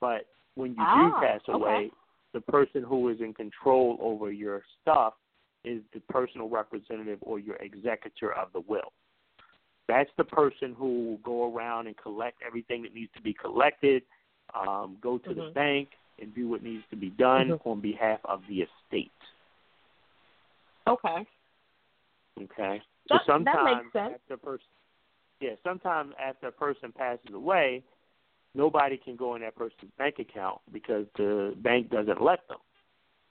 But when you ah, do pass away, the person who is in control over your stuff is the personal representative or your executor of the will. That's the person who will go around and collect everything that needs to be collected, um, go to mm-hmm. the bank, and do what needs to be done mm-hmm. on behalf of the estate. Okay. Okay. That, so sometimes that makes sense. after a person, yeah, sometimes after a person passes away, nobody can go in that person's bank account because the bank doesn't let them.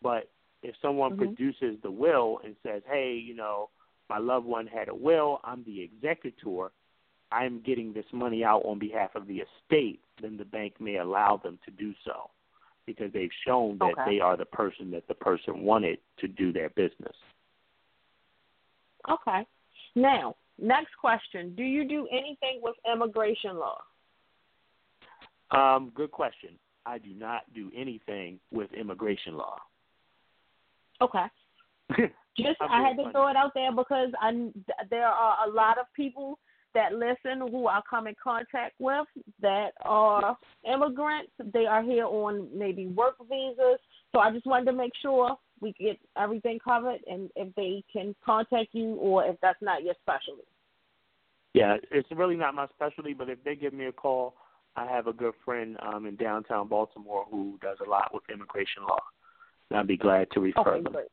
But if someone mm-hmm. produces the will and says, "Hey, you know, my loved one had a will, I'm the executor, I'm getting this money out on behalf of the estate," then the bank may allow them to do so because they've shown that okay. they are the person that the person wanted to do their business. Okay. Now, next question. Do you do anything with immigration law? Um, good question. I do not do anything with immigration law. Okay. Just I had to funny. throw it out there because I there are a lot of people that listen who I come in contact with that are immigrants. They are here on maybe work visas. So I just wanted to make sure we get everything covered and if they can contact you or if that's not your specialty. Yeah, it's really not my specialty, but if they give me a call, I have a good friend um in downtown Baltimore who does a lot with immigration law. And I'd be glad to refer okay, them. Great.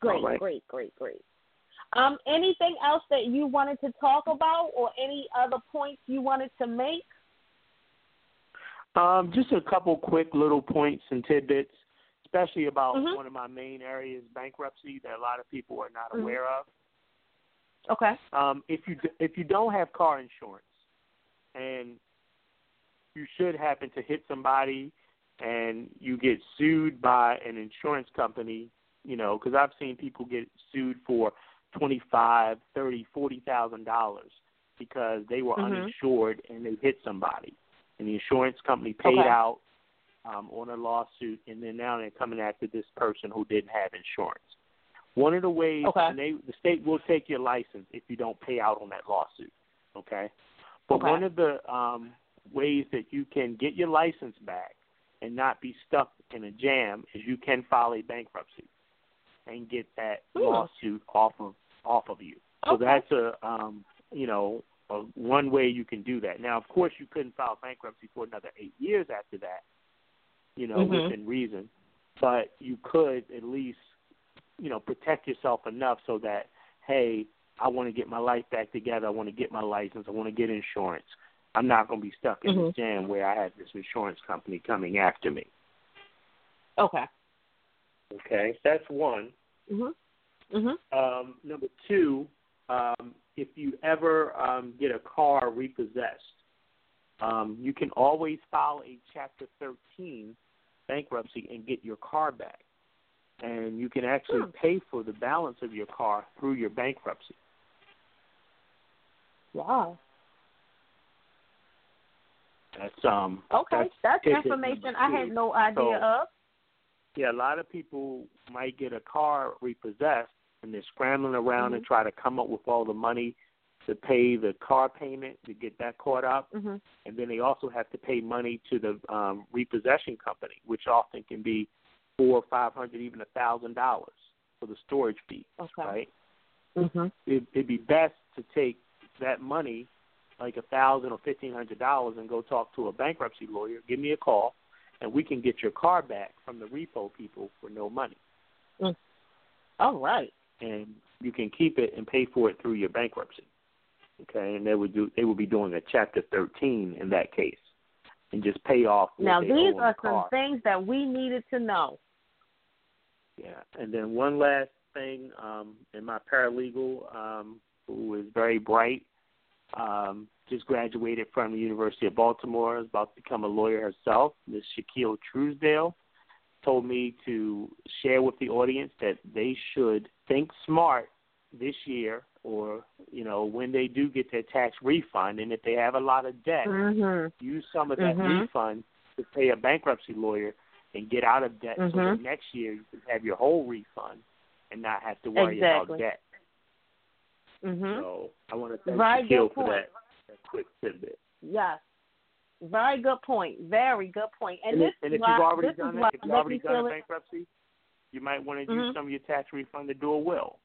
Great, right. great, great, great. Um, anything else that you wanted to talk about or any other points you wanted to make? Um, just a couple quick little points and tidbits, especially about Mhm. one of my main areas, bankruptcy, that a lot of people are not Mhm. aware of. Okay. Um, if you if you don't have car insurance, and you should happen to hit somebody, and you get sued by an insurance company, you know, because I've seen people get sued for twenty five, thirty, forty thousand dollars because they were Mhm. uninsured and they hit somebody, and the insurance company paid Okay. out um, on a lawsuit, and then now they're coming after this person who didn't have insurance. One of the ways, Okay. and they, the state will take your license if you don't pay out on that lawsuit. Okay, but Okay. one of the um, ways that you can get your license back and not be stuck in a jam is you can file a bankruptcy and get that Hmm. lawsuit off of off of you. So Okay. that's a um, you know a, one way you can do that. Now, of course, you couldn't file bankruptcy for another eight years after that, you know, Mhm. within reason. But you could at least, you know, protect yourself enough so that, hey, I want to get my life back together. I want to get my license. I want to get insurance. I'm not going to be stuck in Mhm. this jam where I have this insurance company coming after me. Okay. Okay, that's one. Mhm. Mhm. Um, number two, um, if you ever um, get a car repossessed, um, you can always file a Chapter 13 bankruptcy and get your car back. And you can actually Hmm. pay for the balance of your car through your bankruptcy. Wow. That's um Okay. That's, ticket information I had no idea So- of. yeah, a lot of people might get a car repossessed and they're scrambling around and Mhm. try to come up with all the money to pay the car payment to get that caught up. Mhm. and then they also have to pay money to the um, repossession company, which often can be four, or five hundred, even a thousand dollars for the storage fee. Okay. Right? Mhm. It, it'd be best to take that money, like a thousand or fifteen hundred dollars, and go talk to a bankruptcy lawyer. Give me a call, and we can get your car back from the repo people for no money, All right. And you can keep it and pay for it through your bankruptcy. Okay, and they would do they would be doing a chapter thirteen in that case, and just pay off. Now these are some things that we needed to know. Yeah, and then one last thing, um, and my paralegal, um, who is very bright, um, just graduated from the University of Baltimore, is about to become a lawyer herself. Ms. Shaquille Truesdale told me to share with the audience that they should think smart this year, or you know, when they do get their tax refund, and if they have a lot of debt, Mhm. use some of that Mhm. refund to pay a bankruptcy lawyer and get out of debt so that next year you can have your whole refund and not have to worry Exactly. about debt. Mhm. So I want to thank Very Shaquille for that, that quick tidbit. Yes. Very good point. Very good point. And, And, this if, and if why, you've already done it, if you've already done a bankruptcy, you might want to Mhm. use some of your tax refund to do a will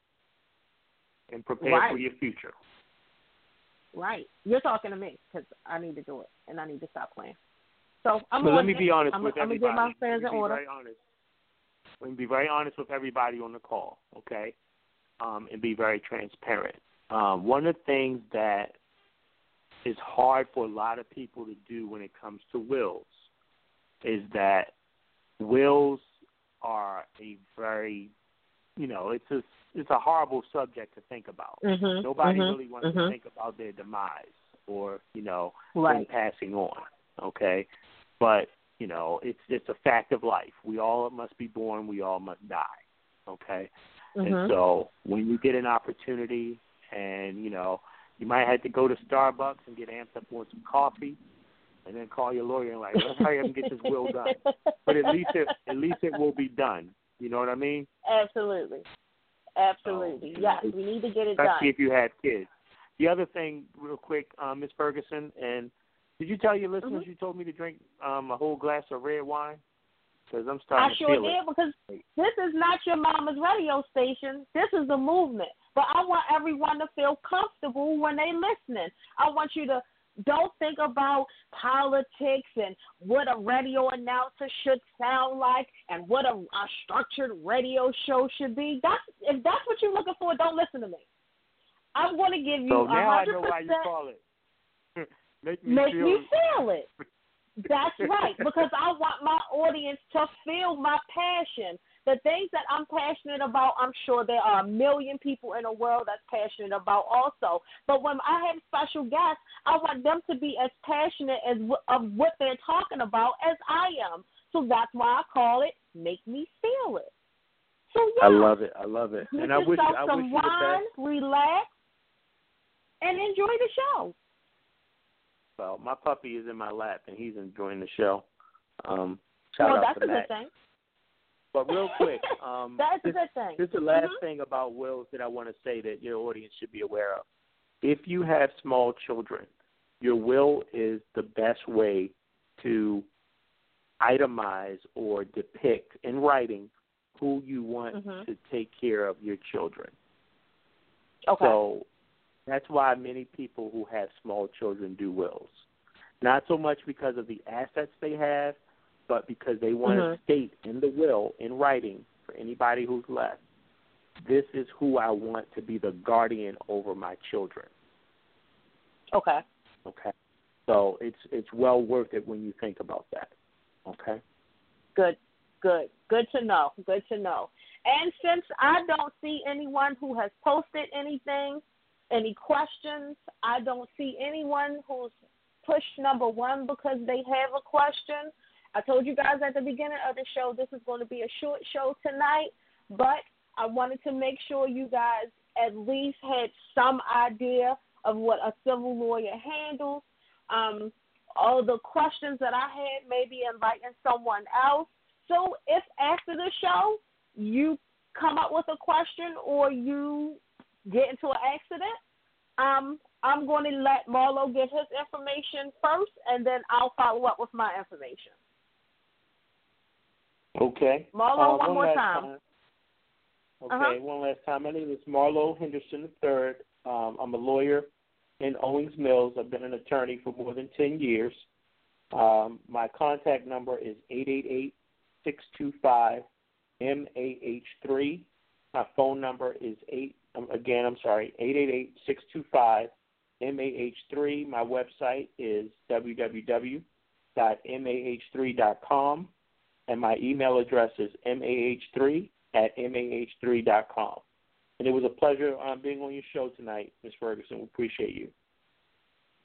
and prepare Right. for your future. Right. You're talking to me because I need to do it and I need to stop playing. So I'm on let me be honest I'm, with I'm everybody. gonna get my affairs in be order. very honest. Let me be very honest with everybody on the call, okay? Um, and be very transparent. Um, one of the things that is hard for a lot of people to do when it comes to wills is that wills are a very, you know, it's a it's a horrible subject to think about. Mhm. Nobody mhm, really wants to mhm. think about their demise or you know Right. passing on. Okay, but you know it's it's a fact of life. We all must be born. We all must die. Okay, and Mhm. so when you get an opportunity, and you know you might have to go to Starbucks and get amped up on some coffee, and then call your lawyer and like, let's hurry up and get this will done. But at least it at least it will be done. You know what I mean? Absolutely. Absolutely. Oh, yes, we need to get it especially done. Especially if you have kids. The other thing, real quick, um, Miss Ferguson, and did you tell your listeners Mhm. you told me to drink um, a whole glass of red wine? Because I'm starting to feel it i sure did it. because this is not your mama's radio station. This is a movement. But I want everyone to feel comfortable when they're listening. I want you to don't think about politics and what a radio announcer should sound like and what a, a structured radio show should be. That's if that's what you're looking for, don't listen to me. I'm going to give you So a now I know why you call it. Make me Make feel. me feel it. That's right, because I want my audience to feel my passion. The things that I'm passionate about, I'm sure there are a million people in the world that's passionate about also. But when I have special guests, I want them to be as passionate as of what they're talking about as I am. So that's why I call it "Make Me Feel It." So yeah, I love it. I love it, get and I wish I some wish you wine, the best. relax, and enjoy the show. Well, my puppy is in my lap, and he's enjoying the show. Um, shout well, out that's to a Matt. good thing. But real quick, um, That's a good thing. this is the last Mhm. thing about wills that I want to say that your audience should be aware of. If you have small children, your will is the best way to itemize or depict in writing who you want Mhm. to take care of your children. Okay. So that's why many people who have small children do wills. Not so much because of the assets they have, but because they want Mhm. to state in the will, in writing, for anybody who's left, this is who I want to be the guardian over my children. okay. Okay. So it's it's well worth it when you think about that. Okay. Good, good, good to know. Good to know. And since I don't see anyone who has posted anything, any questions, I don't see anyone who's pushed number one because they have a question. I told you guys at the beginning of the show this is going to be a short show tonight, but I wanted to make sure you guys at least had some idea of what a civil lawyer handles. Um, all the questions that I had, maybe enlighten someone else. So if after the show you come up with a question or you get into an accident, um, I'm going to let Marlo get his information first, and then I'll follow up with my information. Okay. Marlo, Uh, one more last time. Okay, Uh-huh. one last time. My name is Marlo Henderson III. Um, I'm a lawyer in Owings Mills. I've been an attorney for more than 10 years. Um, my contact number is 888-625-MAH3. My phone number is 8, um, again, I'm sorry, 888-625-MAH3. My website is www.mah3.com and my email address is mah3 at mah3.com. And it was a pleasure um, being on your show tonight, Ms. Ferguson. We appreciate you.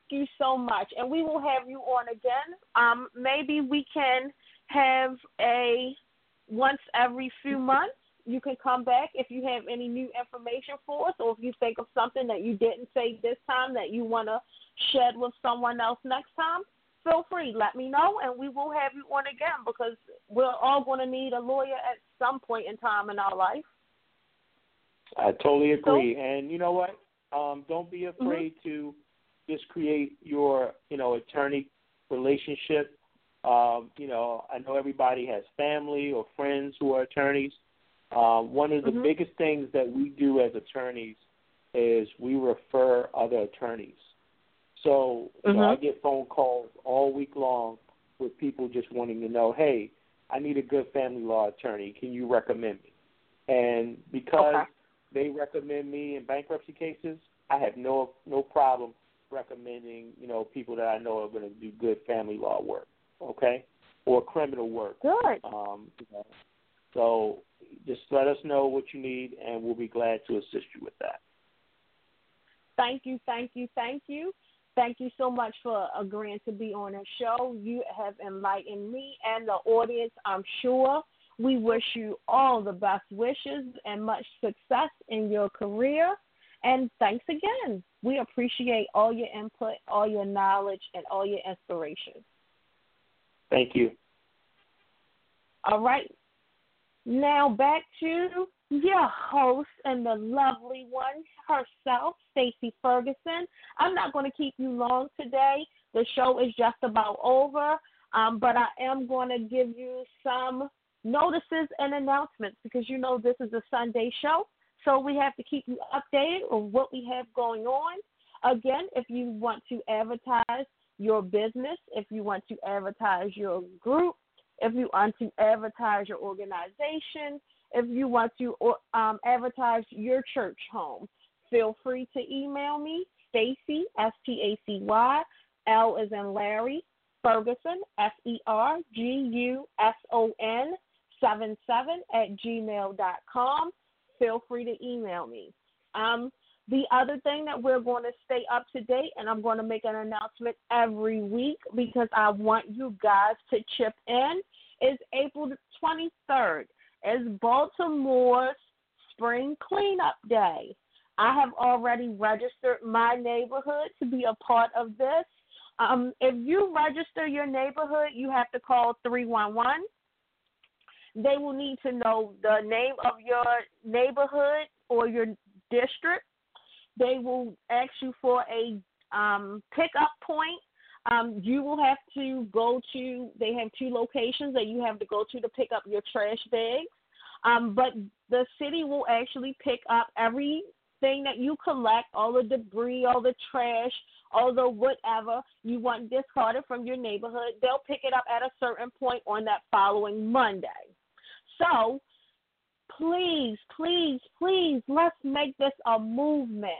Thank you so much, and we will have you on again. Um, maybe we can have a once every few months. You can come back if you have any new information for us, or if you think of something that you didn't say this time that you want to shed with someone else next time. Feel free, let me know, and we will have you on again because we're all going to need a lawyer at some point in time in our life. I totally agree. and you know what? Um, don't be Mm-hmm. afraid to just create your, you know, attorney relationship. Um, you know, I know everybody has family or friends who are attorneys. Um, one of the Mhm. biggest things that we do as attorneys is we refer other attorneys. So know, I get phone calls all week long with people just wanting to know, hey, I need a good family law attorney. Can you recommend me? And because Okay. they recommend me in bankruptcy cases, I have no no problem recommending you know people that I know are going to do good family law work, okay, or criminal work. Good. Um, you know, so just let us know what you need, and we'll be glad to assist you with that. Thank you, thank you, thank you. Thank you so much for agreeing to be on the show. You have enlightened me and the audience, I'm sure. We wish you all the best wishes and much success in your career. And thanks again. We appreciate all your input, all your knowledge, and all your inspiration. Thank you. All right. Now back to your host and the lovely one herself, Stacy Ferguson. I'm not going to keep you long today. The show is just about over, um, but I am going to give you some notices and announcements because you know this is a Sunday show, so we have to keep you updated on what we have going on. Again, if you want to advertise your business, if you want to advertise your group, if you want to advertise your organization, if you want to um, advertise your church home, feel free to email me, Stacy, S T A C Y, L is in Larry, Ferguson, F E R G U S O N 77 at gmail.com. Feel free to email me. Um, the other thing that we're going to stay up to date, and I'm going to make an announcement every week because I want you guys to chip in, is April 23rd is Baltimore's Spring Cleanup Day. I have already registered my neighborhood to be a part of this. Um, if you register your neighborhood, you have to call 311. They will need to know the name of your neighborhood or your district. They will ask you for a um, pickup point. Um, you will have to go to, they have two locations that you have to go to to pick up your trash bags. Um, but the city will actually pick up everything that you collect, all the debris, all the trash, all the whatever you want discarded from your neighborhood. They'll pick it up at a certain point on that following Monday. So please, please, please, let's make this a movement.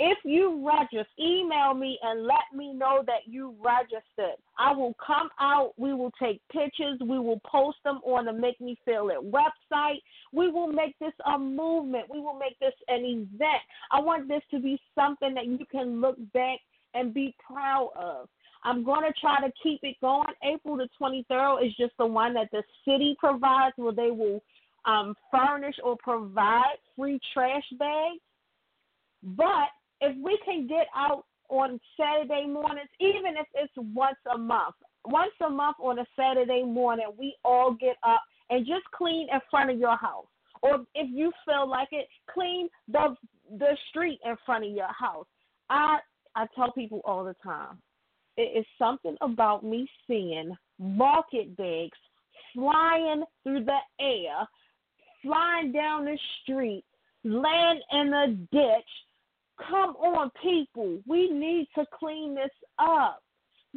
If you register, email me and let me know that you registered. I will come out. We will take pictures. We will post them on the Make Me Feel It website. We will make this a movement. We will make this an event. I want this to be something that you can look back and be proud of. I'm going to try to keep it going. April the 23rd is just the one that the city provides where they will um, furnish or provide free trash bags. But if we can get out on Saturday mornings, even if it's once a month, once a month on a Saturday morning, we all get up and just clean in front of your house. Or if you feel like it, clean the the street in front of your house. I I tell people all the time, it is something about me seeing market bags flying through the air, flying down the street, land in a ditch, Come on, people. We need to clean this up.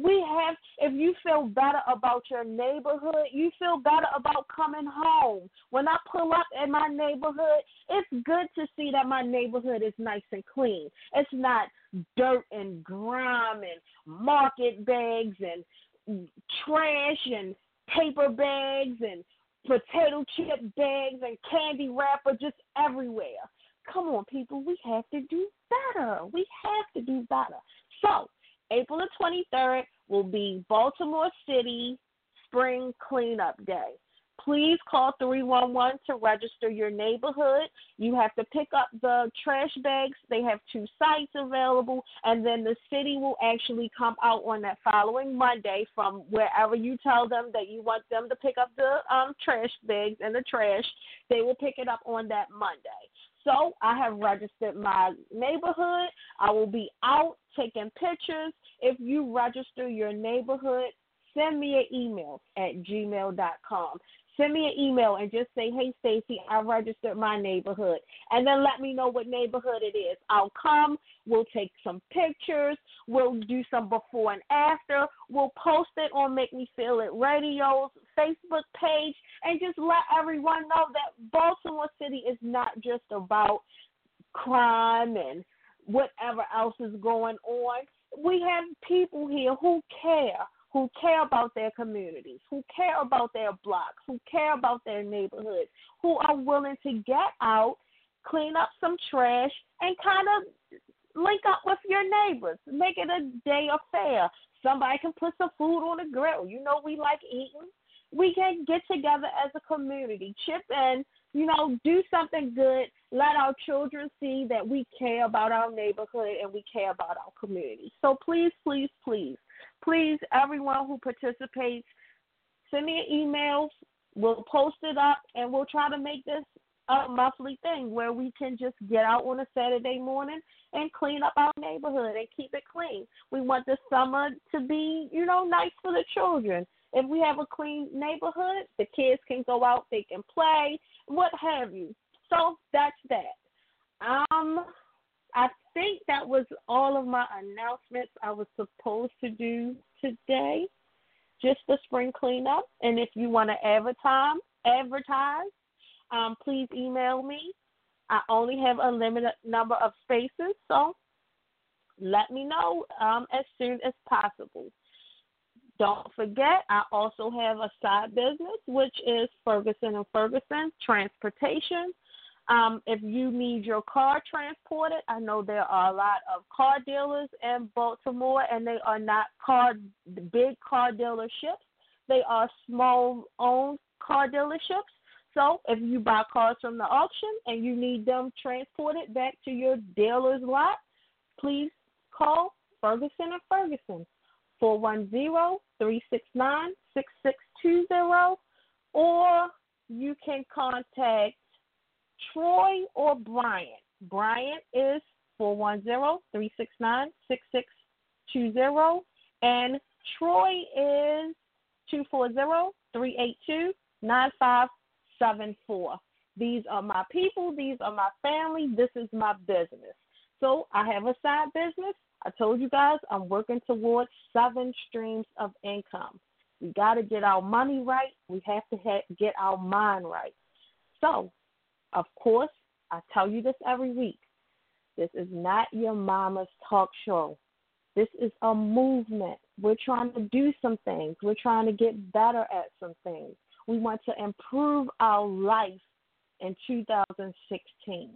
We have, if you feel better about your neighborhood, you feel better about coming home. When I pull up in my neighborhood, it's good to see that my neighborhood is nice and clean. It's not dirt and grime and market bags and trash and paper bags and potato chip bags and candy wrapper just everywhere. Come on, people, we have to do better. We have to do better. So, April the 23rd will be Baltimore City Spring Cleanup Day. Please call 311 to register your neighborhood. You have to pick up the trash bags. They have two sites available, and then the city will actually come out on that following Monday from wherever you tell them that you want them to pick up the um, trash bags and the trash. They will pick it up on that Monday. So I have registered my neighborhood. I will be out taking pictures. If you register your neighborhood, send me an email at gmail.com. Send me an email and just say, "Hey, Stacy, I registered my neighborhood," and then let me know what neighborhood it is. I'll come. We'll take some pictures. We'll do some before and after. We'll post it on Make Me Feel It Radio's Facebook page, and just let everyone know that Baltimore City is not just about crime and whatever else is going on. We have people here who care who care about their communities, who care about their blocks, who care about their neighborhoods, who are willing to get out, clean up some trash, and kind of link up with your neighbors. Make it a day affair. Somebody can put some food on the grill. You know we like eating. We can get together as a community, chip in, you know, do something good. Let our children see that we care about our neighborhood and we care about our community. So please, please, please please, everyone who participates, send me an email. We'll post it up and we'll try to make this a monthly thing where we can just get out on a Saturday morning and clean up our neighborhood and keep it clean. We want the summer to be, you know, nice for the children. If we have a clean neighborhood, the kids can go out, they can play, what have you. So that's that. Um, I think that was all of my announcements I was supposed to do today. Just the spring cleanup. And if you want to advertise, advertise, um, please email me. I only have a limited number of spaces, so let me know um, as soon as possible. don't forget, I also have a side business, which is Ferguson and Ferguson Transportation. Um, if you need your car transported, I know there are a lot of car dealers in Baltimore, and they are not car big car dealerships. They are small owned car dealerships. So if you buy cars from the auction and you need them transported back to your dealer's lot, please call Ferguson and Ferguson, 410-369-6620, or you can contact Troy or Bryant. Bryant is 410-369-6620, and Troy is 240-382-9574. These are my people. These are my family. This is my business. So I have a side business. I told you guys I'm working towards seven streams of income. We got to get our money right. We have to ha- get our mind right. So, of course, I tell you this every week. This is not your mama's talk show. This is a movement. We're trying to do some things. We're trying to get better at some things. We want to improve our life in 2016.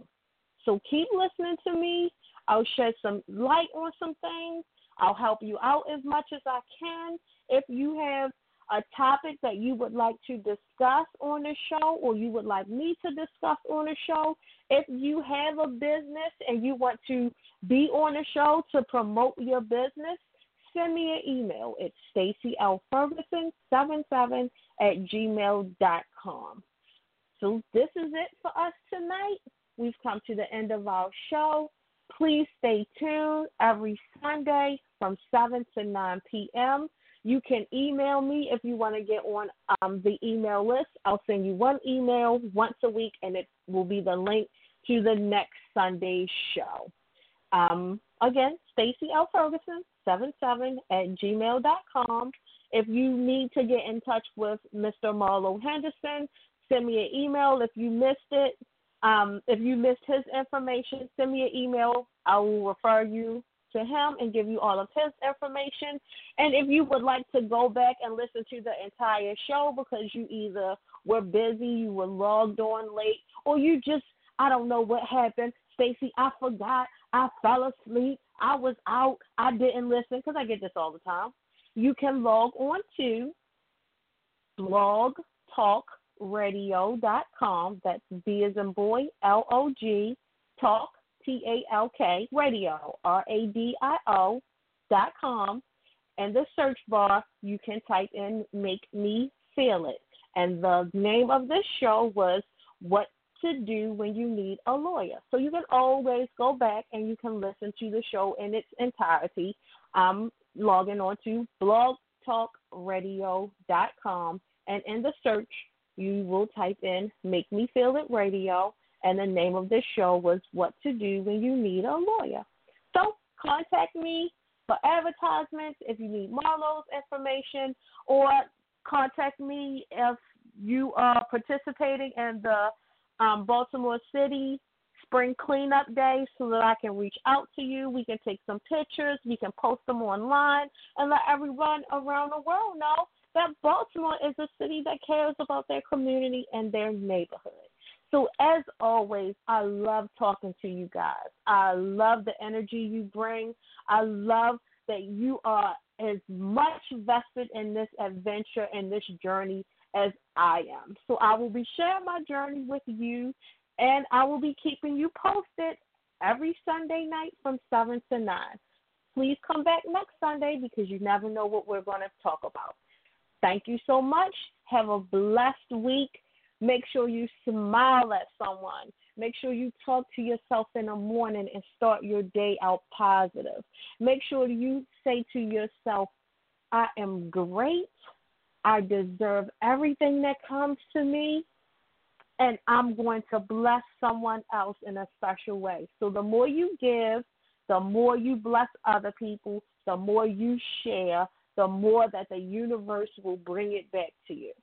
So keep listening to me. I'll shed some light on some things. I'll help you out as much as I can. If you have a topic that you would like to discuss on the show or you would like me to discuss on the show, if you have a business and you want to be on the show to promote your business, send me an email. It's Stacy L. Ferguson77 at gmail.com. So this is it for us tonight. We've come to the end of our show. Please stay tuned every Sunday from 7 to 9 p.m. You can email me if you want to get on um, the email list. I'll send you one email once a week, and it will be the link to the next Sunday's show. Um, again, Stacy L. Ferguson, 77 at gmail.com. If you need to get in touch with Mr. Marlo Henderson, send me an email. If you missed it, um, if you missed his information, send me an email. I will refer you to him and give you all of his information. And if you would like to go back and listen to the entire show because you either were busy, you were logged on late, or you just, I don't know what happened. Stacy, I forgot. I fell asleep. I was out. I didn't listen because I get this all the time. You can log on to blogtalkradio.com. That's B as in boy, L O G, talk, T A L K, radio, R A D I O, dot com. And the search bar, you can type in Make Me Feel It. And the name of this show was What to Do When You Need a Lawyer. So you can always go back and you can listen to the show in its entirety. I'm logging on to blogtalkradio.com. And in the search you will type in Make Me Feel It Radio, and the name of the show was What to Do When You Need a Lawyer. So contact me for advertisements if you need Marlo's information, or contact me if you are participating in the um, Baltimore City Spring Cleanup Day so that I can reach out to you. We can take some pictures, we can post them online, and let everyone around the world know that Baltimore is a city that cares about their community and their neighborhood. So, as always, I love talking to you guys. I love the energy you bring. I love that you are as much vested in this adventure and this journey as I am. So, I will be sharing my journey with you, and I will be keeping you posted every Sunday night from 7 to 9. Please come back next Sunday because you never know what we're going to talk about. Thank you so much. Have a blessed week. Make sure you smile at someone. Make sure you talk to yourself in the morning and start your day out positive. Make sure you say to yourself, I am great. I deserve everything that comes to me. And I'm going to bless someone else in a special way. So the more you give, the more you bless other people, the more you share, the more that the universe will bring it back to you.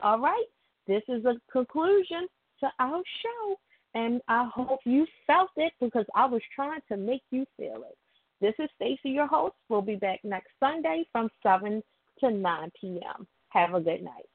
All right? This is a conclusion to our show. And I hope you felt it because I was trying to make you feel it. This is Stacy, your host. We'll be back next Sunday from 7 to 9 p.m. Have a good night.